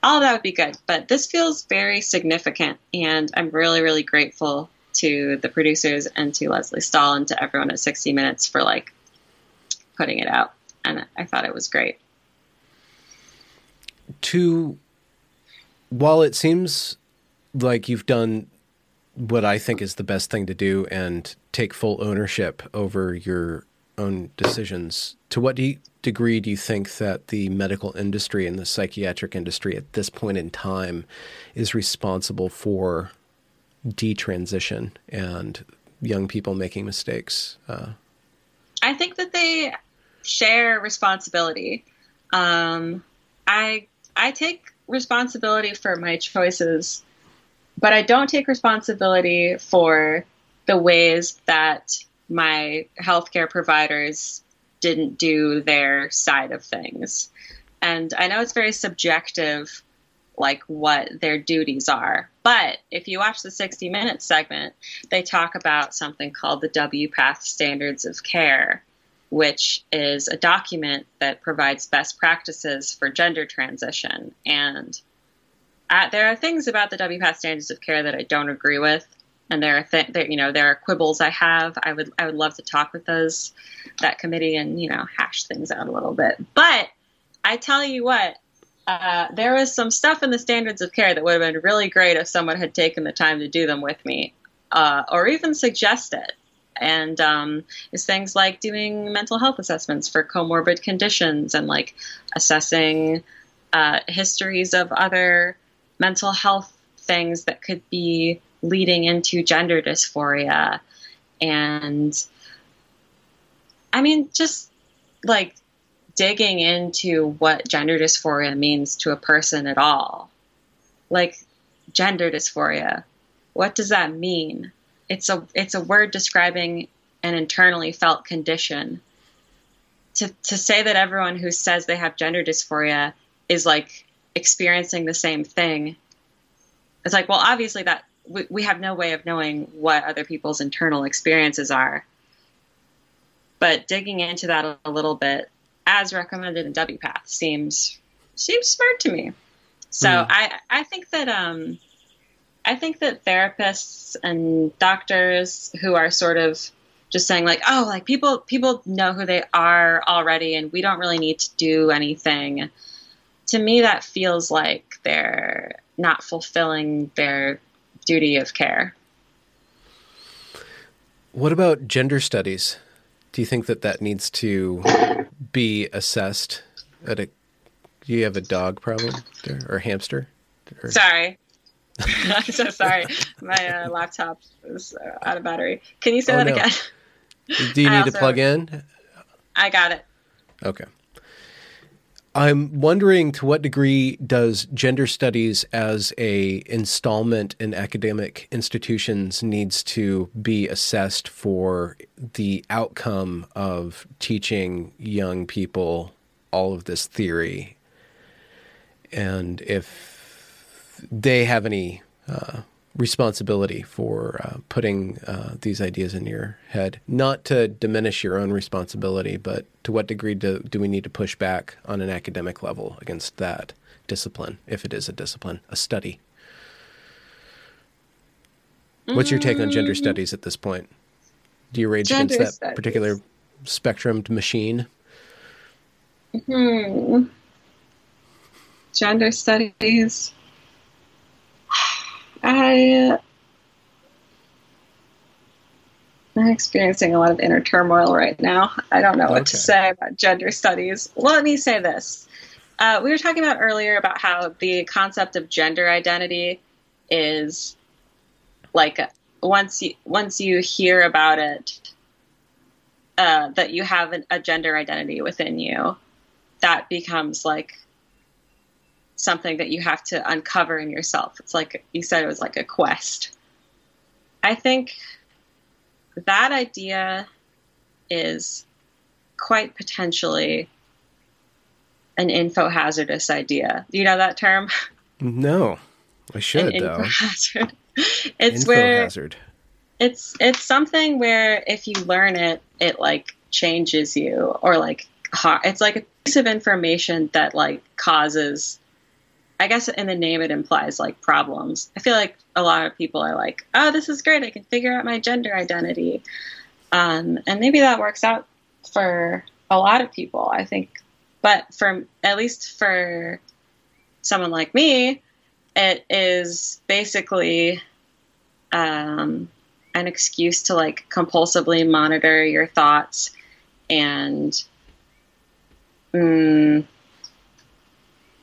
all that would be good but this feels very significant and i'm really really grateful to the producers and to Lesley Stahl and to everyone at 60 minutes for like putting it out, and I thought it was great. To while it seems like you've done what I think is the best thing to do and take full ownership over your own decisions, to what de- degree do you think that the medical industry and the psychiatric industry at this point in time is responsible for detransition and young people making mistakes? Uh, I think that they share responsibility. Um, I I take responsibility for my choices, but I don't take responsibility for the ways that my healthcare providers didn't do their side of things. And I know it's very subjective, like what their duties are. But if you watch the 60 Minutes segment, they talk about something called the WPATH Standards of Care, which is a document that provides best practices for gender transition. And uh, there are things about the WPATH standards of care that I don't agree with, and there are th- there, you know there are quibbles I have. I would I would love to talk with those that committee and you know hash things out a little bit. But I tell you what, uh, there was some stuff in the standards of care that would have been really great if someone had taken the time to do them with me, uh, or even suggest it and um, is things like doing mental health assessments for comorbid conditions and like assessing uh, histories of other mental health things that could be leading into gender dysphoria and i mean just like digging into what gender dysphoria means to a person at all like gender dysphoria what does that mean it's a it's a word describing an internally felt condition. To to say that everyone who says they have gender dysphoria is like experiencing the same thing. It's like, well, obviously that we, we have no way of knowing what other people's internal experiences are. but digging into that a little bit, as recommended in WPATH, seems seems smart to me. So mm. I I think that um I think that therapists and doctors who are sort of just saying like oh like people people know who they are already and we don't really need to do anything to me that feels like they're not fulfilling their duty of care what about gender studies do you think that that needs to be assessed at a do you have a dog problem there, or hamster or... sorry i'm so sorry my uh, laptop is uh, out of battery can you say oh, that no. again do you need also, to plug in? I got it. Okay. I'm wondering to what degree does gender studies as a installment in academic institutions needs to be assessed for the outcome of teaching young people all of this theory? And if they have any uh, responsibility for uh, putting uh, these ideas in your head. Not to diminish your own responsibility, but to what degree do, do we need to push back on an academic level against that discipline, if it is a discipline, a study? What's your take on gender mm. studies at this point? Do you rage gender against that studies. particular spectrumed machine? Hmm. Gender studies. I I'm experiencing a lot of inner turmoil right now. I don't know what okay. to say about gender studies. Let me say this. Uh, we were talking about earlier about how the concept of gender identity is like once you once you hear about it, uh, that you have an, a gender identity within you, that becomes like something that you have to uncover in yourself. It's like you said, it was like a quest. I think that idea is quite potentially an info hazardous idea. Do you know that term? No, I should though. Hazard. It's info where hazard. It's it's something where if you learn it, it like changes you, or like it's like a piece of information that like causes I guess in the name it implies like problems. I feel like a lot of people are like, oh, this is great. I can figure out my gender identity. Um, and maybe that works out for a lot of people, I think. But for at least for someone like me, it is basically um, an excuse to like compulsively monitor your thoughts and mm,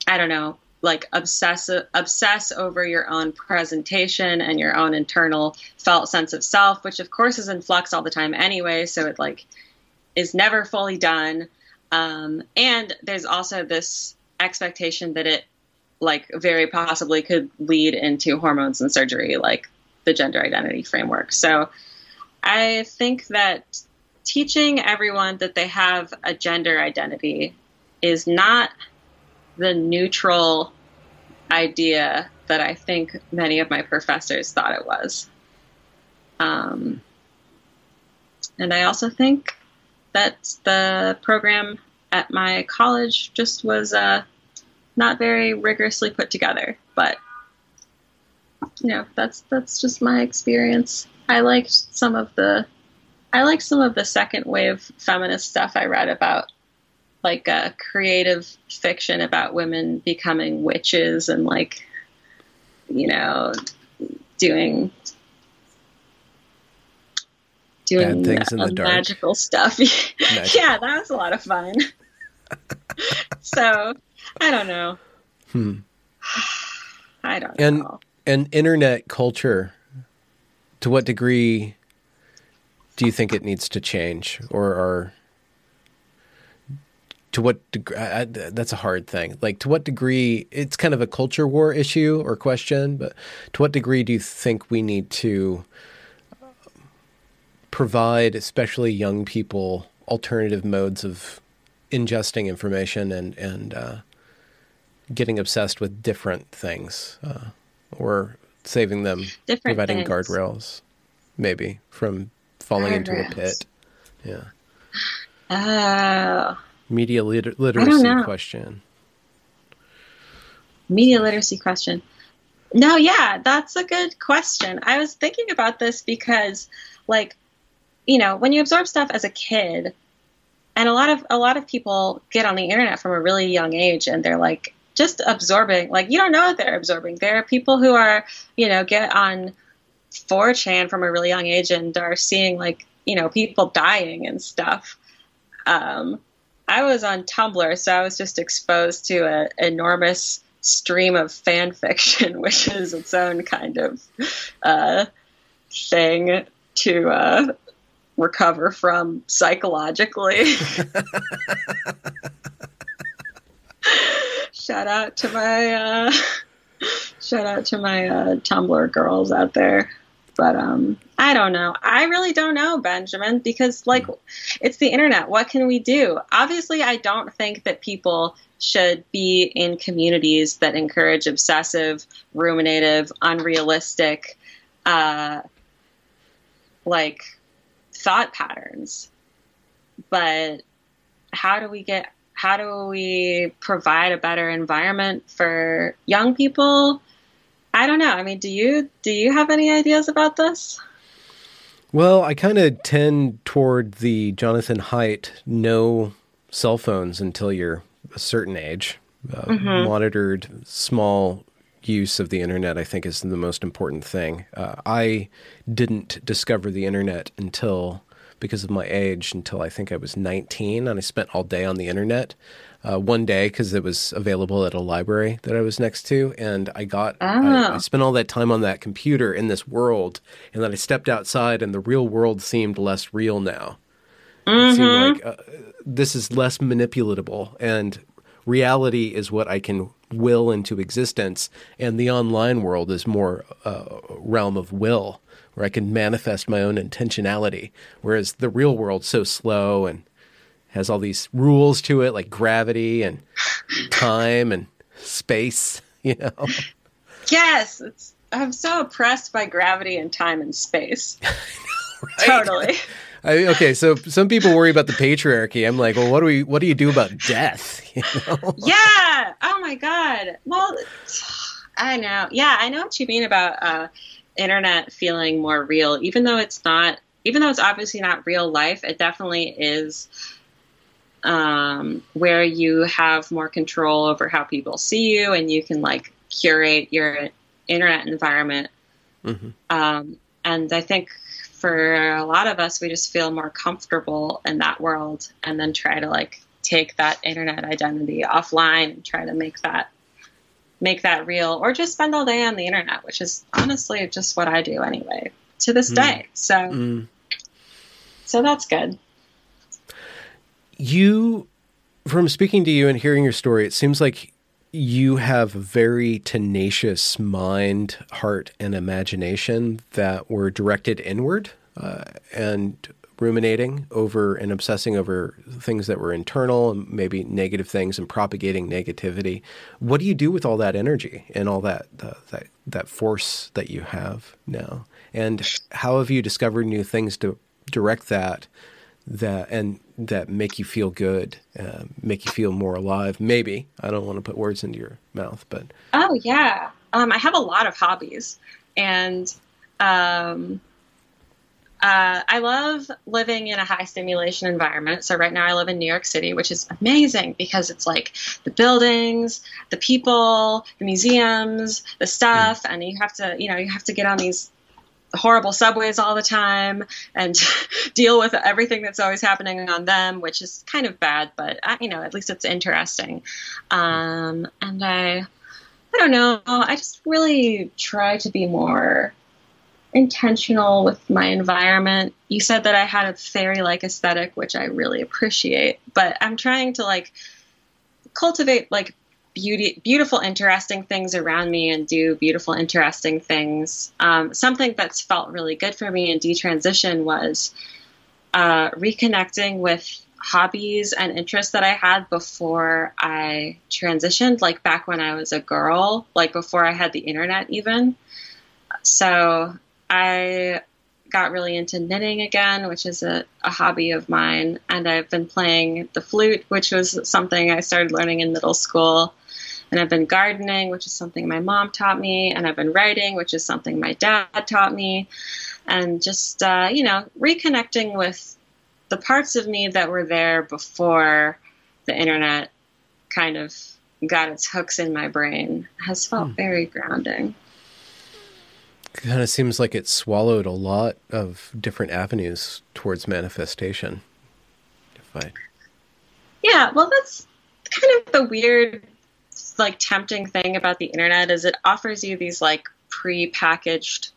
I don't know, like obsess obsess over your own presentation and your own internal felt sense of self which of course is in flux all the time anyway so it like is never fully done. Um, and there's also this expectation that it like very possibly could lead into hormones and surgery like the gender identity framework. So i think that teaching everyone that they have a gender identity is not the neutral idea that I think many of my professors thought it was. Um, and I also think that the program at my college just was uh, not very rigorously put together. But you know, that's that's just my experience. I liked some of the I liked some of the second wave feminist stuff I read about like a creative fiction about women becoming witches and like you know doing doing things in the dark. magical stuff. yeah, that was a lot of fun. so I don't know. Hmm. I don't and, know. And internet culture, to what degree do you think it needs to change, or are to what degree that's a hard thing like to what degree it's kind of a culture war issue or question but to what degree do you think we need to provide especially young people alternative modes of ingesting information and and uh, getting obsessed with different things uh, or saving them different providing things. guardrails maybe from falling guardrails. into a pit yeah Oh. Media liter- literacy question. Media literacy question. No, yeah, that's a good question. I was thinking about this because, like, you know, when you absorb stuff as a kid, and a lot of a lot of people get on the internet from a really young age, and they're like just absorbing. Like, you don't know what they're absorbing. There are people who are, you know, get on 4chan from a really young age and are seeing like, you know, people dying and stuff. Um, I was on Tumblr, so I was just exposed to an enormous stream of fan fiction, which is its own kind of uh, thing to uh, recover from psychologically. shout out to my uh, shout out to my uh, Tumblr girls out there. But um, I don't know. I really don't know, Benjamin, because like it's the internet. What can we do? Obviously, I don't think that people should be in communities that encourage obsessive, ruminative, unrealistic, uh, like thought patterns. But how do we get how do we provide a better environment for young people I don't know. I mean, do you do you have any ideas about this? Well, I kind of tend toward the Jonathan Haidt no cell phones until you're a certain age. Uh, mm-hmm. Monitored small use of the internet, I think, is the most important thing. Uh, I didn't discover the internet until because of my age until I think I was 19, and I spent all day on the internet uh, one day because it was available at a library that I was next to, and I got oh. I, I, spent all that time on that computer in this world, and then I stepped outside, and the real world seemed less real now. Mm-hmm. It seemed mm-hmm. like uh, this is less manipulatable, and reality is what I can will into existence, and the online world is more uh, realm of will, where I can manifest my own intentionality, whereas the real world's so slow and has all these rules to it, like gravity and time and space. You know. Yes, I'm so oppressed by gravity and time and space. right? Totally. I, okay, so some people worry about the patriarchy. I'm like, well, what do we? What do you do about death? You know? Yeah. Oh my god. Well, I know. Yeah, I know what you mean about uh, internet feeling more real, even though it's not. Even though it's obviously not real life, it definitely is um, where you have more control over how people see you and you can like curate your internet environment. Mm-hmm. Um, and I think for a lot of us, we just feel more comfortable in that world and then try to like take that internet identity offline and try to make that make that real or just spend all day on the internet which is honestly just what i do anyway to this mm. day so mm. so that's good you, from speaking to you and hearing your story, it seems like you have a very tenacious mind, heart, and imagination that were directed inward uh, and ruminating over and obsessing over things that were internal and maybe negative things and propagating negativity. What do you do with all that energy and all that uh, that that force that you have now? And how have you discovered new things to direct that that and that make you feel good, uh, make you feel more alive. Maybe I don't want to put words into your mouth, but oh yeah, um, I have a lot of hobbies, and um, uh, I love living in a high stimulation environment. So right now I live in New York City, which is amazing because it's like the buildings, the people, the museums, the stuff, mm. and you have to, you know, you have to get on these horrible subways all the time and deal with everything that's always happening on them, which is kind of bad, but I, you know, at least it's interesting. Um, and I, I don't know, I just really try to be more intentional with my environment. You said that I had a fairy-like aesthetic, which I really appreciate, but I'm trying to like cultivate like beauty, beautiful, interesting things around me and do beautiful, interesting things. Um, something that's felt really good for me in detransition was uh, reconnecting with hobbies and interests that I had before I transitioned, like back when I was a girl, like before I had the internet, even. So I got really into knitting again, which is a, a hobby of mine. And I've been playing the flute, which was something I started learning in middle school. And I've been gardening, which is something my mom taught me. And I've been writing, which is something my dad taught me. And just, uh, you know, reconnecting with the parts of me that were there before the internet kind of got its hooks in my brain has felt hmm. very grounding. Kind of seems like it swallowed a lot of different avenues towards manifestation. If I... Yeah, well, that's kind of the weird, like, tempting thing about the internet is it offers you these like pre-packaged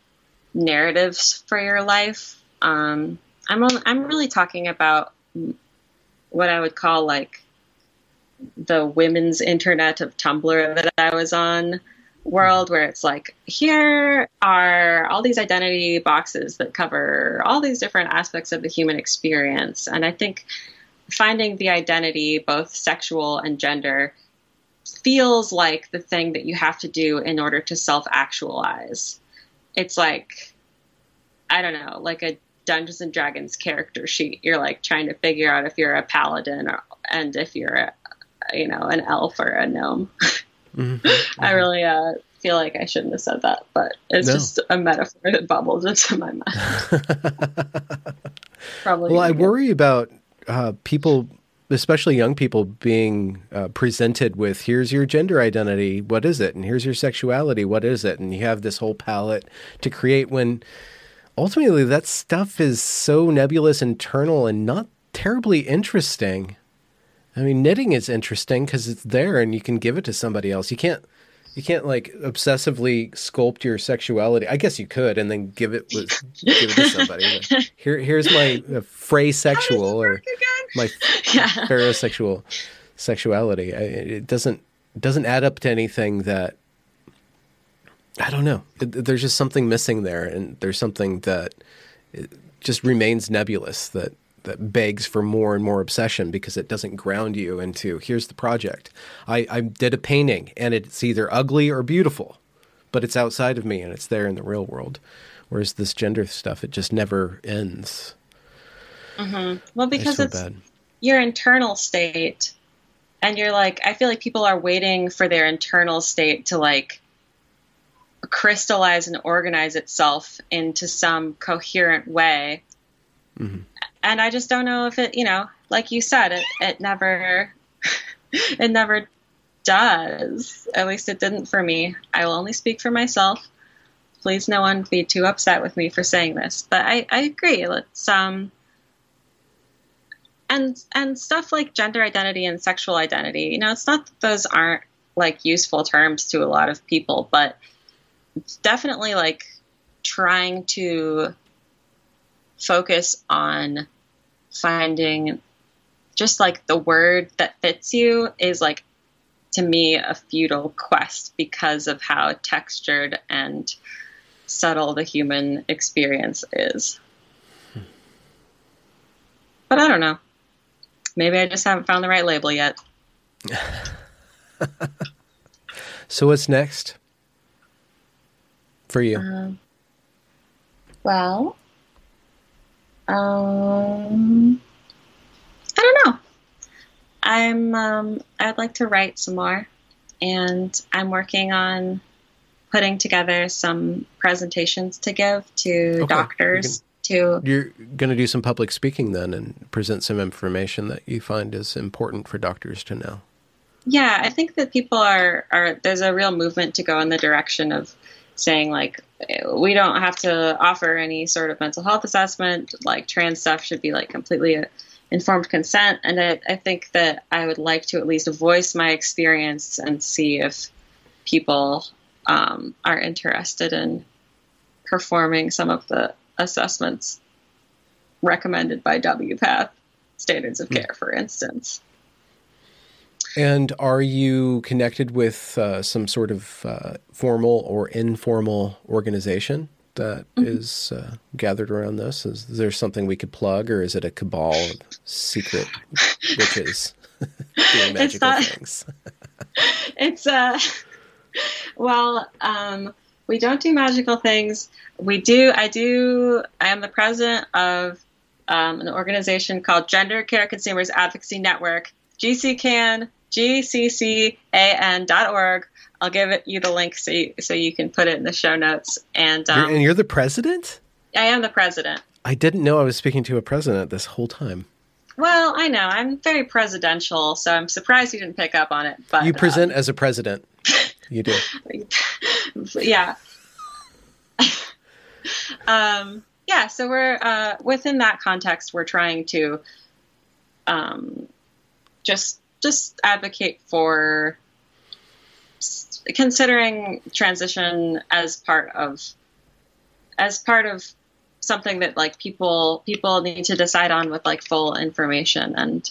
narratives for your life. Um, I'm I'm really talking about what I would call like the women's internet of Tumblr that I was on world where it's like here are all these identity boxes that cover all these different aspects of the human experience and i think finding the identity both sexual and gender feels like the thing that you have to do in order to self actualize it's like i don't know like a dungeons and dragons character sheet you're like trying to figure out if you're a paladin or, and if you're a, you know, an elf or a gnome. Mm-hmm. I really uh, feel like I shouldn't have said that, but it's no. just a metaphor that bubbles into my mind. Probably. Well, I worry about uh, people, especially young people, being uh, presented with here's your gender identity, what is it? And here's your sexuality, what is it? And you have this whole palette to create when ultimately that stuff is so nebulous, internal, and not terribly interesting. I mean, knitting is interesting because it's there and you can give it to somebody else. You can't, you can't like obsessively sculpt your sexuality. I guess you could, and then give it with, give it to somebody. Here, here's my uh, phrasexual or my yeah. pherosexual sexuality. I, it doesn't doesn't add up to anything that I don't know. It, there's just something missing there, and there's something that just remains nebulous that that begs for more and more obsession because it doesn't ground you into here's the project. I, I did a painting and it's either ugly or beautiful, but it's outside of me and it's there in the real world. Whereas this gender stuff, it just never ends. Mm-hmm. Well, because it's bad. your internal state, and you're like, I feel like people are waiting for their internal state to like crystallize and organize itself into some coherent way. Mm-hmm and I just don't know if it, you know, like you said, it, it never, it never does. At least it didn't for me. I will only speak for myself. Please, no one be too upset with me for saying this, but I, I agree. Let's um, and and stuff like gender identity and sexual identity. You know, it's not that those aren't like useful terms to a lot of people, but it's definitely like trying to focus on finding just like the word that fits you is like to me a futile quest because of how textured and subtle the human experience is. Hmm. But I don't know. Maybe I just haven't found the right label yet. so what's next for you? Um, well, um, I don't know. I'm. Um, I'd like to write some more, and I'm working on putting together some presentations to give to okay. doctors. To you're going to do some public speaking then, and present some information that you find is important for doctors to know. Yeah, I think that people are are. There's a real movement to go in the direction of saying like we don't have to offer any sort of mental health assessment. Like trans stuff should be like completely informed consent. And I, I think that I would like to at least voice my experience and see if people um, are interested in performing some of the assessments recommended by WPATH standards of hmm. care, for instance. And are you connected with uh, some sort of uh, formal or informal organization that mm-hmm. is uh, gathered around this? Is, there something we could plug, or is it a cabal of secret witches doing magical it's things? it's uh, well, um, we don't do magical things. We do. I do. I am the president of um, an organization called Gender Care Consumers Advocacy Network, GCCAN, G-C-C-A-N.org. I'll give it, you the link so you, so you can put it in the show notes. And um, you're, and you're the president. I am the president. I didn't know I was speaking to a president this whole time. Well, I know I'm very presidential, so I'm surprised you didn't pick up on it. But you present um, as a president. You do. yeah. um, yeah. So we're uh, within that context. We're trying to um, just just advocate for considering transition as part of as part of something that like people people need to decide on with like full information and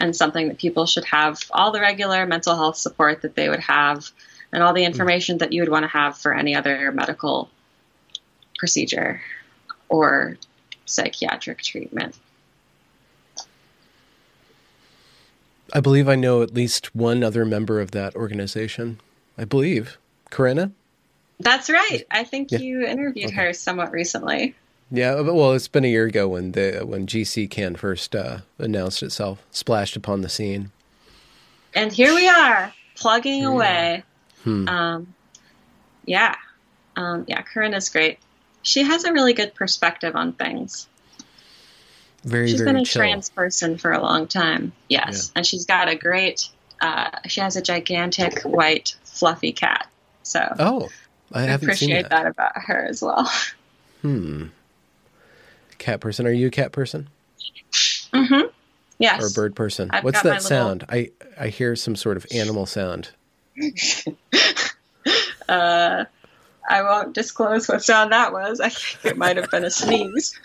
and something that people should have all the regular mental health support that they would have and all the hmm. information that you would want to have for any other medical procedure or psychiatric treatment. I believe I know at least one other member of that organization. I believe. Corinna? That's right. I think yeah. you interviewed okay. her somewhat recently. Yeah, well, it's been a year ago when the when GCCAN first uh, announced itself, splashed upon the scene. And here we are, plugging yeah. away. Hmm. Um, yeah, um, yeah. Corinna's great. She has a really good perspective on things. Very, she's very been a chill. trans person for a long time. Yes, yeah. and she's got a great. Uh, she has a gigantic white fluffy cat. So oh, I, I appreciate that. that about her as well. Hmm. Cat person? Are you a cat person? Mm-hmm. Yes. Or a bird person? I've What's that sound? I I hear some sort of animal sound. uh, I won't disclose what sound that was. I think it might have been a sneeze.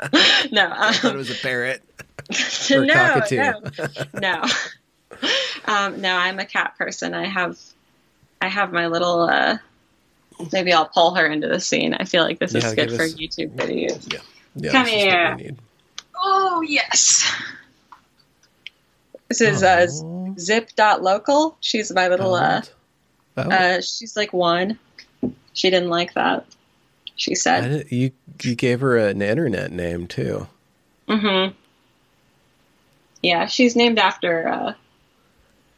no, um, I thought it was a parrot. or no, cockatoo. no, no. Um, no, I'm a cat person. I have, I have my little. Uh, maybe I'll pull her into the scene. I feel like this yeah, is good for us, YouTube videos. Yeah, yeah. Come here. Oh yes. This is uh, zip.local. She's my little. Uh, oh. uh, she's like one. She didn't like that. She said you you gave her an internet name too. Mm-hmm. Yeah, she's named after. Uh,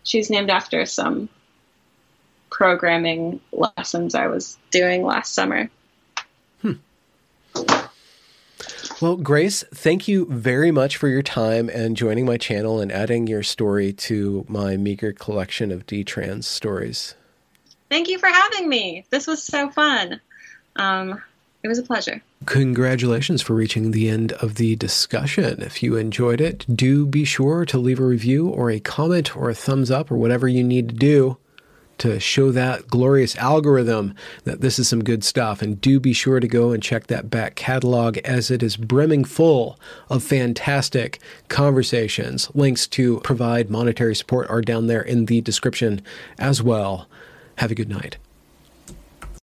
she's named after some programming lessons I was doing last summer. Hmm. Well, Grace, thank you very much for your time and joining my channel and adding your story to my meager collection of D-Trans stories. Thank you for having me. This was so fun. Um, it was a pleasure. Congratulations for reaching the end of the discussion. If you enjoyed it, do be sure to leave a review or a comment or a thumbs up or whatever you need to do to show that glorious algorithm that this is some good stuff. And do be sure to go and check that back catalog as it is brimming full of fantastic conversations. Links to provide monetary support are down there in the description as well. Have a good night.